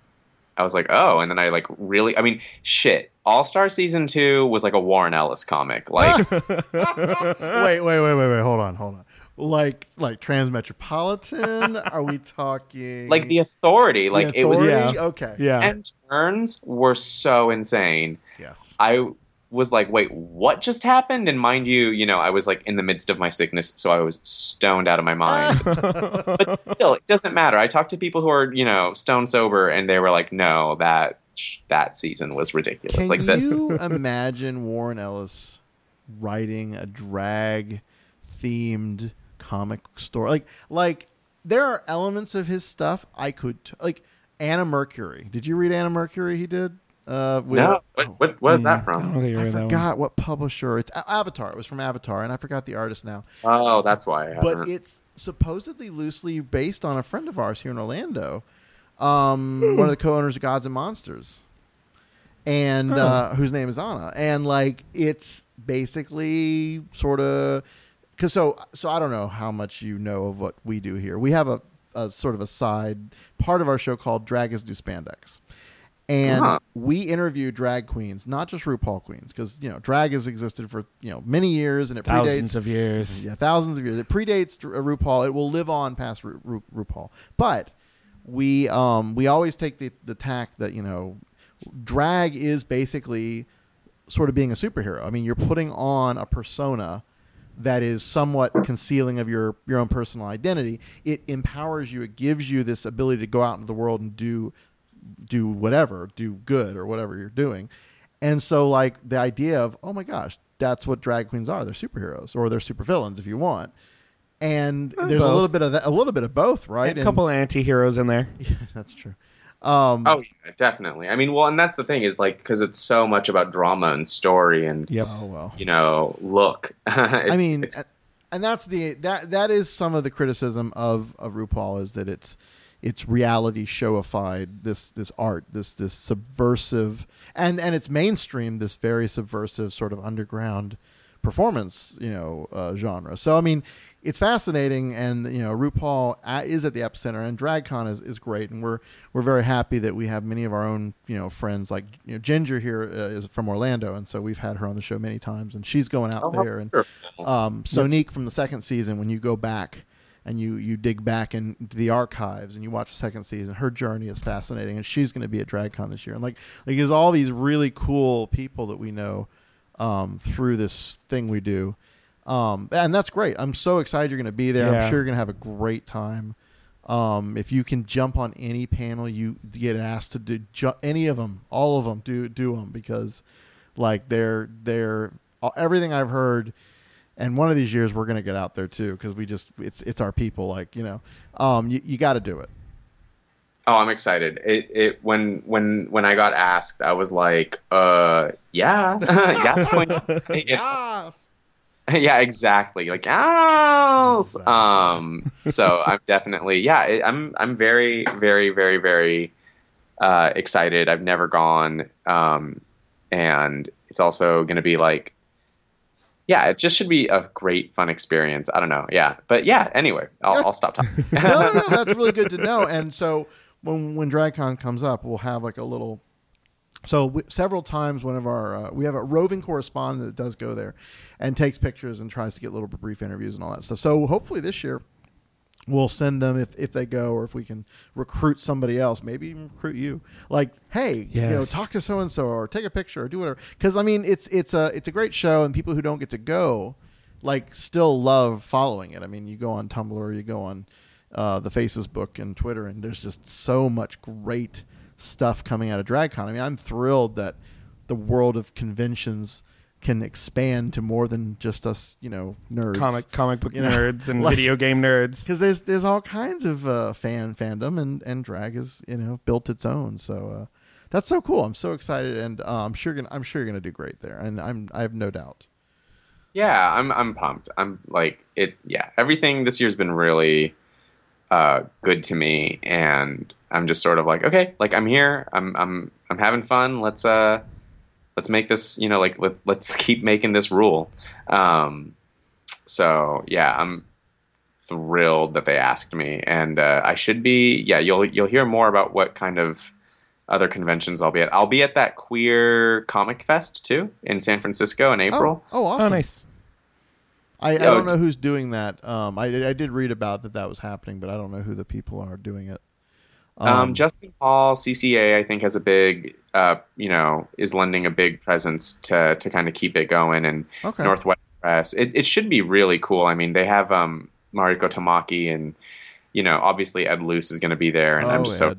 I was like, "Oh!" And then I like really, I mean, shit. All Star season two was like a Warren Ellis comic. Like, wait, wait, wait, wait, wait. Hold on, hold on. Like, like Transmetropolitan? Are we talking like the authority, The like it was. Authority? Okay. Yeah, And turns were so insane. Yes. I was like, wait, what just happened? And mind you, you know, I was like in the midst of my sickness, so I was stoned out of my mind. but still, it doesn't matter. I talked to people who are, you know, stone sober, and they were like, no, that that season was ridiculous. Can like the, you imagine Warren Ellis writing a drag themed comic story? Like, like there are elements of his stuff I could t- like. Anna Mercury. Did you read Anna Mercury? He did. Uh, with, no, what, what was that I from? don't think you I read that one. forgot what publisher. It's Avatar. It was from Avatar, and I forgot the artist now. Oh, that's why. I But haven't. it's supposedly loosely based on a friend of ours here in Orlando, um, one of the co-owners of Gods and Monsters, and uh, whose name is Anna. And like, it's basically sort of because so so I don't know how much you know of what we do here. We have a, a sort of a side part of our show called Drag is Do Spandex. And Huh. we interview drag queens, not just RuPaul queens, because you know drag has existed for you know many years, and it Thousands predates of years. yeah, thousands of years. It predates RuPaul. It will live on past Ru- Ru- RuPaul. But we um, we always take the the tack that you know, drag is basically sort of being a superhero. I mean, you're putting on a persona that is somewhat concealing of your your own personal identity. It empowers you. It gives you this ability to go out into the world and do do whatever, do good or whatever you're doing. And so like the idea of, oh my gosh, that's what drag queens are. They're superheroes or they're supervillains if you want. And there's a little bit of that, a little bit of both, right? A couple anti-heroes in there. Yeah, that's true. Um, oh, yeah, definitely. I mean, well, and that's the thing is like because it's so much about drama and story and Yep. oh well. you know look. I mean, it's and that's the that that is some of the criticism of of RuPaul is that it's it's reality showified this this art this this subversive and and it's mainstream this very subversive sort of underground performance you know uh, genre. So I mean, it's fascinating, and you know RuPaul is at the epicenter, and DragCon is, is great, and we're we're very happy that we have many of our own you know friends like you know Ginger here uh, is from Orlando, and so we've had her on the show many times, and she's going out Oh, there, and wonderful. um, Sonique from the second season, when you go back and you you dig back into the archives and you watch the second season, her journey is fascinating, and she's going to be at DragCon this year. And like like there's all these really cool people that we know um, through this thing we do, um, and that's great. I'm so excited you're going to be there. Yeah. I'm sure you're going to have a great time. Um, if you can jump on any panel you get asked to do, ju- any of them, all of them, do do them because like they're they're everything I've heard and one of these years we're going to get out there too because we just it's it's our people like you know um you, you got to do it Oh, I'm excited. It it when when when I got asked, I was like, uh, yeah, yes, point. yes yeah, exactly. Like, yes. Um, so I'm definitely, yeah, it, I'm I'm very very very very uh, excited. I've never gone, um, and it's also going to be like, yeah, it just should be a great fun experience. I don't know, yeah, but yeah. Anyway, I'll, I'll stop talking. no, no, no, that's really good to know. And so when when DragCon comes up, we'll have like a little. So we, several times, one of our uh, we have a roving correspondent that does go there, and takes pictures and tries to get little brief interviews and all that stuff. So hopefully this year. We'll send them if, if they go, or if we can recruit somebody else, maybe even recruit you. Like, hey, you know, talk to so and so, or take a picture, or do whatever. Because I mean, it's it's a it's a great show, and people who don't get to go, like, still love following it. I mean, you go on Tumblr, you go on uh, the Facebook and Twitter, and there's just so much great stuff coming out of DragCon. I mean, I'm thrilled that the world of conventions can expand to more than just us, you know, nerds. Comic comic book You know, nerds and like- video game nerds. because there's there's all kinds of uh, fan fandom and and drag is you know built its own so uh, that's so cool i'm so excited and uh, i'm sure gonna i'm sure you're gonna do great there and i'm i have no doubt Yeah, I'm I'm pumped. I'm like it. Yeah, everything this year's been really uh, good to me, and I'm just sort of like, okay, like I'm here. I'm I'm I'm having fun. Let's uh, let's make this. You know, like let's let's keep making this rule. Um, so yeah, I'm thrilled that they asked me, and uh, I should be. Yeah, you'll you'll hear more about what kind of other conventions I'll be at. I'll be at that queer comic fest too in San Francisco in April. oh, oh awesome Oh, nice. I, I don't know who's doing that um I, I did read about that that was happening but i don't know who the people are doing it Um, Justin Hall, CCA, I think has a big, uh, you know, is lending a big presence to to kind of keep it going, and Okay. Northwest Press. It it should be really cool. I mean, they have um, Mariko Tamaki, and you know, obviously Ed Luce is going to be there, and I'm Oh, just so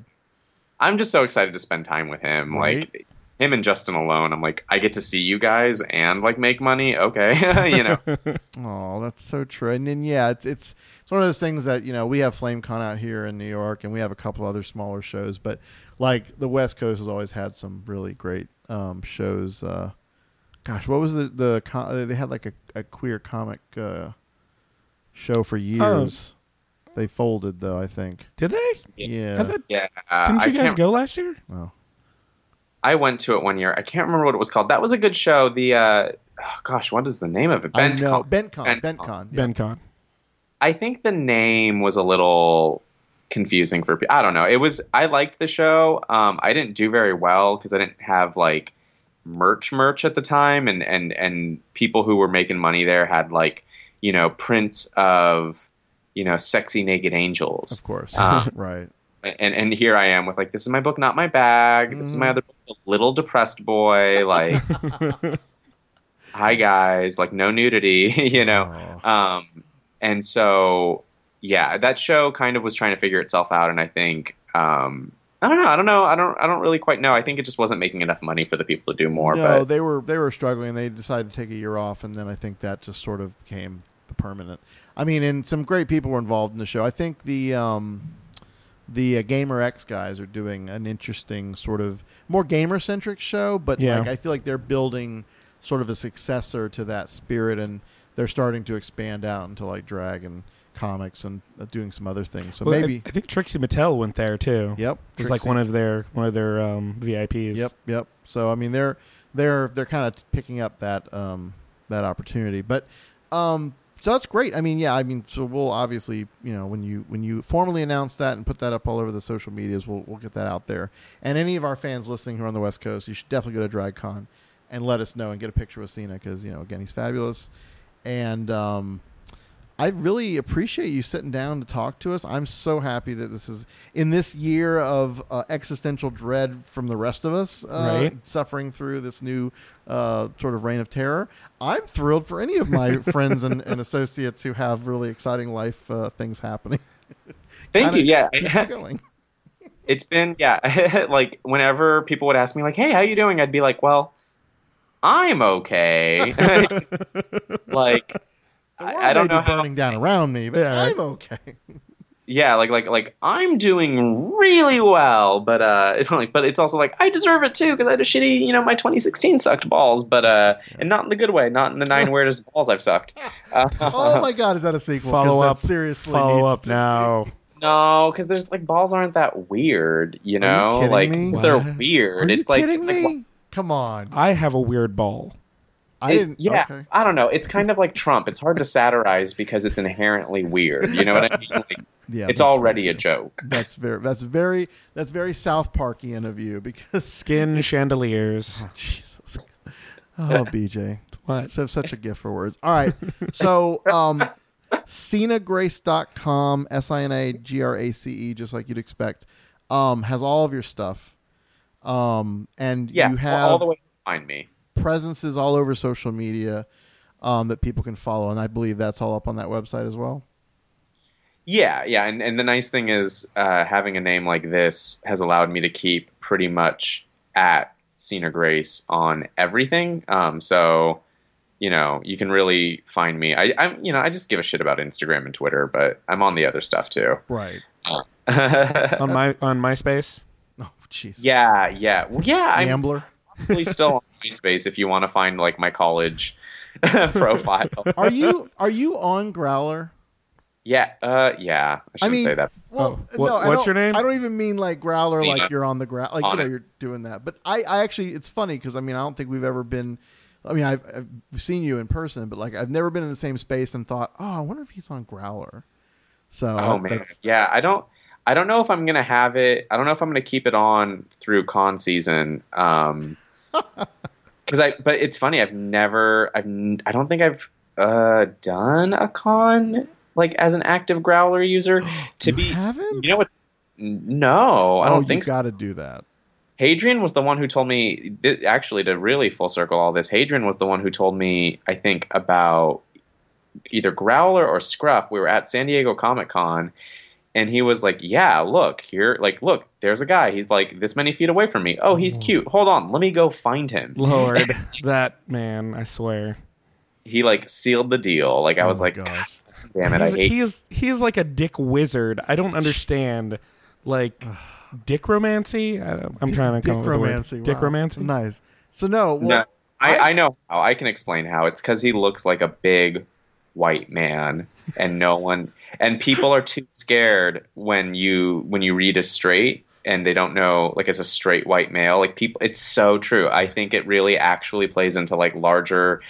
I'm just so excited to spend time with him. Like him and Justin alone, I'm like, I get to see you guys and like make money. Okay, you know. Oh, that's so true. And then yeah, it's it's one of those things that you know we have FlameCon out here in New York, and we have a couple other smaller shows, but like the West Coast has always had some really great um, shows. Uh, gosh, what was the the co- they had like a, a queer comic uh, show for years. They folded though, I think. Did they? Yeah. I thought- Yeah. Didn't I you guys go last year? Oh. I went to it one year. I can't remember what it was called. That was a good show. The uh, oh, gosh, what is the name of it? I BentCon. know BentCon, BentCon. BentCon. yeah. BenCon. I think the name was a little confusing for people. I don't know. It was. I liked the show. Um, I didn't do very well because I didn't have like merch merch at the time, and and and people who were making money there had like you know prints of you know sexy naked angels. Of course, Um, right. and and here I am with like this is my book, not my bag. This is my Mm. other book, little depressed boy. Like, hi guys, like no nudity, you know. Um, and so yeah, that show kind of was trying to figure itself out, and I think um, I don't know, I don't know, I don't, I don't really quite know. I think it just wasn't making enough money for the people to do more. no, but they were they were struggling. They decided to take a year off, and then I think that just sort of became permanent. I mean, and some great people were involved in the show. I think the um, the uh, GaymerX guys are doing an interesting sort of more gamer centric show, but Yeah. like I feel like they're building sort of a successor to that spirit, and they're starting to expand out into like drag and comics and uh, doing some other things. So Well, maybe I, think Trixie Mattel went there too. Yep, was like one of their one of their um, VIPs. Yep, yep. So I mean, they're they're they're kind of picking up that um, that opportunity, but um, so that's great. I mean, yeah, I mean, so we'll obviously, you know, when you when you formally announce that and put that up all over the social medias, we'll we'll get that out there. And any of our fans listening who are on the West Coast, you should definitely go to DragCon and let us know and get a picture with Sina because you know, again, he's fabulous, and um, I really appreciate you sitting down to talk to us. I'm so happy that this is in this year of uh, existential dread from the rest of us, uh, Right. suffering through this new uh, sort of reign of terror. I'm thrilled for any of my friends and, and associates who have really exciting life uh, things happening. Thank you. Yeah, going. it's been yeah. like whenever people would ask me like, "Hey, how you doing?" I'd be like, "Well, I'm okay." like. The I- I don't may know be how burning down around me, but Yeah. I'm okay. yeah like like like i'm doing really well but uh it's like but it's also like i deserve it too because i had a shitty you know my 2016 sucked balls but uh and not in the good way not in the nine weirdest balls i've sucked uh, oh my god, is that a sequel? Follow up. Seriously, follow up to- now. no because there's like balls aren't that weird you know kidding like me? they're weird Are it's you like kidding it's like, me? Come on, I have a weird ball. I didn't. yeah okay. i don't know it's kind of like trump it's hard to satirize because it's inherently weird you know what i mean like, Yeah, it's already a joke That's very that's very that's very South Parkian of you because Skin chandeliers. Jesus. Oh, BJ. What? You have such a gift for words. All right. So, um, SinaGrace.com, S I N A G R A C E, just like you'd expect, um, has all of your stuff. Um, and yeah you have all the way to find me presences all over social media um, that people can follow. And I believe that's all up on that website as well. Yeah, yeah, and and the nice thing is uh, having a name like this has allowed me to keep pretty much at Sina Grace on everything. Um, so you know, you can really find me. I, I'm, you know, I just give a shit about Instagram and Twitter, but I'm on the other stuff too. Right. Uh, on my on MySpace. Jeez. yeah, yeah, well, yeah. I'm Gambler. probably still on MySpace if you want to find like my college profile. Are you are you on Growlr? Yeah, uh, yeah. I shouldn't mean, say that. Well, Oh, what- no, what's your name? I don't even mean like growlr, Sina. like you're on the ground, like On you know it. you're doing that. But I, I actually, it's funny because I mean I don't think we've ever been. I mean I've, I've seen you in person, but like I've never been in the same space and thought, oh, I wonder if he's on growlr. So Oh man, yeah. I don't. I don't know if I'm gonna have it. I don't know if I'm gonna keep it on through con season. Um, because I. But it's funny. I've never. I've. I don't think I've uh done a con like as an active growlr user. To you be. haven't. You know what's. No, I oh, don't think so. got to do that. Hadrian was the one who told me, actually, to really full circle all this, Hadrian was the one who told me, I think, about either Growlr or Scruff. We were at San Diego Comic Con, and he was like, Yeah, look, here, like, look, there's a guy. He's like this many feet away from me. Oh, he's oh. cute. Hold on, let me go find him. Lord, that man, I swear. He, like, sealed the deal. Like, I Oh was like, gosh. Damn it, I hate he is he is like a dick wizard. I don't understand like dick romancy. I, I'm trying to come up with a word. Dickromancy. Dick wow. romancy. Nice. So no, well, no, I, I- I know how. I can explain how. It's because he looks like a big white man, and no one and people are too scared when you when you read a straight and they don't know like as a straight white male. Like people, it's so true. I think it really actually plays into like larger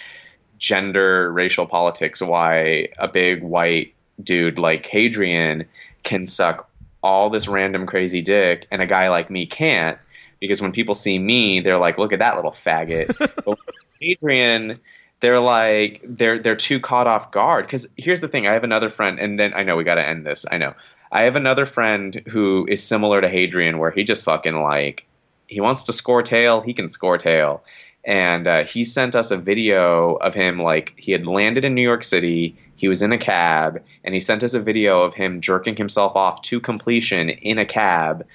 gender racial politics. Why a big white dude like Hadrian can suck all this random crazy dick, and a guy like me can't because when people see me, they're like, "Look at that little faggot." but with Hadrian, they're like, they're they're too caught off guard. Because here's the thing: I have another friend, and then I know we got to end this. I know I have another friend who is similar to Hadrian, where he just fucking like he wants to score tail, he can score tail. And uh, he sent us a video of him like he had landed in New York City. He was in a cab, and he sent us a video of him jerking himself off to completion in a cab.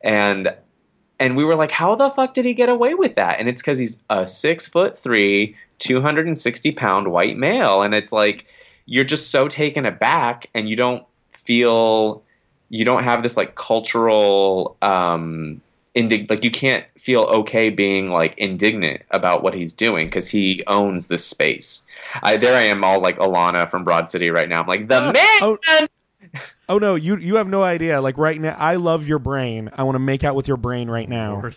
And and we were like, how the fuck did he get away with that? And it's because he's a six foot three, 260 pound white male. And it's like, you're just so taken aback and you don't feel, you don't have this like cultural, um, indig- like you can't feel okay being like indignant about what he's doing because he owns this space. I, there I am all like Alana from Broad City right now. I'm like, the man! Oh, oh no, you you have no idea. Like right now, I love your brain. I want to make out with your brain right now.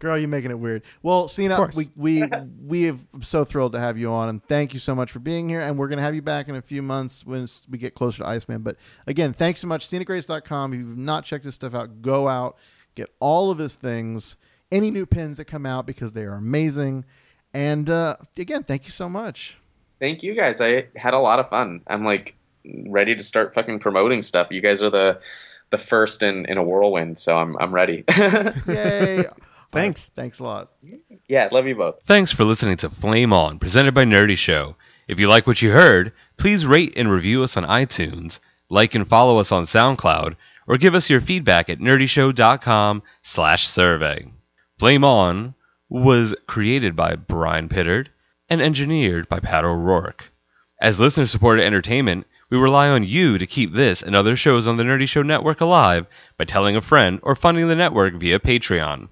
Girl, you're making it weird. Well, Sina, course. we we we have I'm so thrilled to have you on, and thank you so much for being here. And we're gonna have you back in a few months when we get closer to Iceman. But again, thanks so much. SinaGrace.com. If you've not checked his stuff out, go out, get all of his things, any new pins that come out because they are amazing. And uh, again, thank you so much. Thank you guys. I had a lot of fun. I'm like ready to start fucking promoting stuff. You guys are the the first in, in a whirlwind, so I'm I'm ready. Yay! Thanks. Thanks a lot. yeah, love you both. Thanks for listening to Flame On, presented by Nerdy Show. If you like what you heard, please rate and review us on iTunes, like and follow us on SoundCloud, or give us your feedback at nerdyshow.com slash survey. Flame On was created by Brian Pittard and engineered by Pat O'Rourke. As listener-supported entertainment, we rely on you to keep this and other shows on the Nerdy Show Network alive by telling a friend or funding the network via Patreon.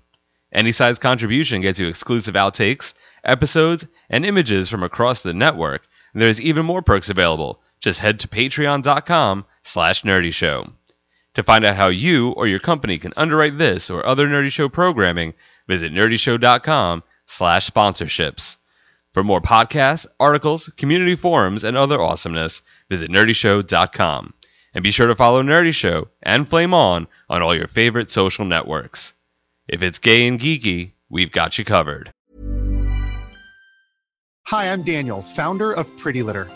Any size contribution gets you exclusive outtakes, episodes, and images from across the network, and there's even more perks available. Just head to patreon.com slash nerdyshow. To find out how you or your company can underwrite this or other Nerdy Show programming, visit nerdyshow.com slash sponsorships. For more podcasts, articles, community forums, and other awesomeness, visit nerdyshow.com. And be sure to follow Nerdy Show and Flame On on all your favorite social networks. If it's gay and geeky, we've got you covered. Hi, I'm Daniel, founder of Pretty Litter.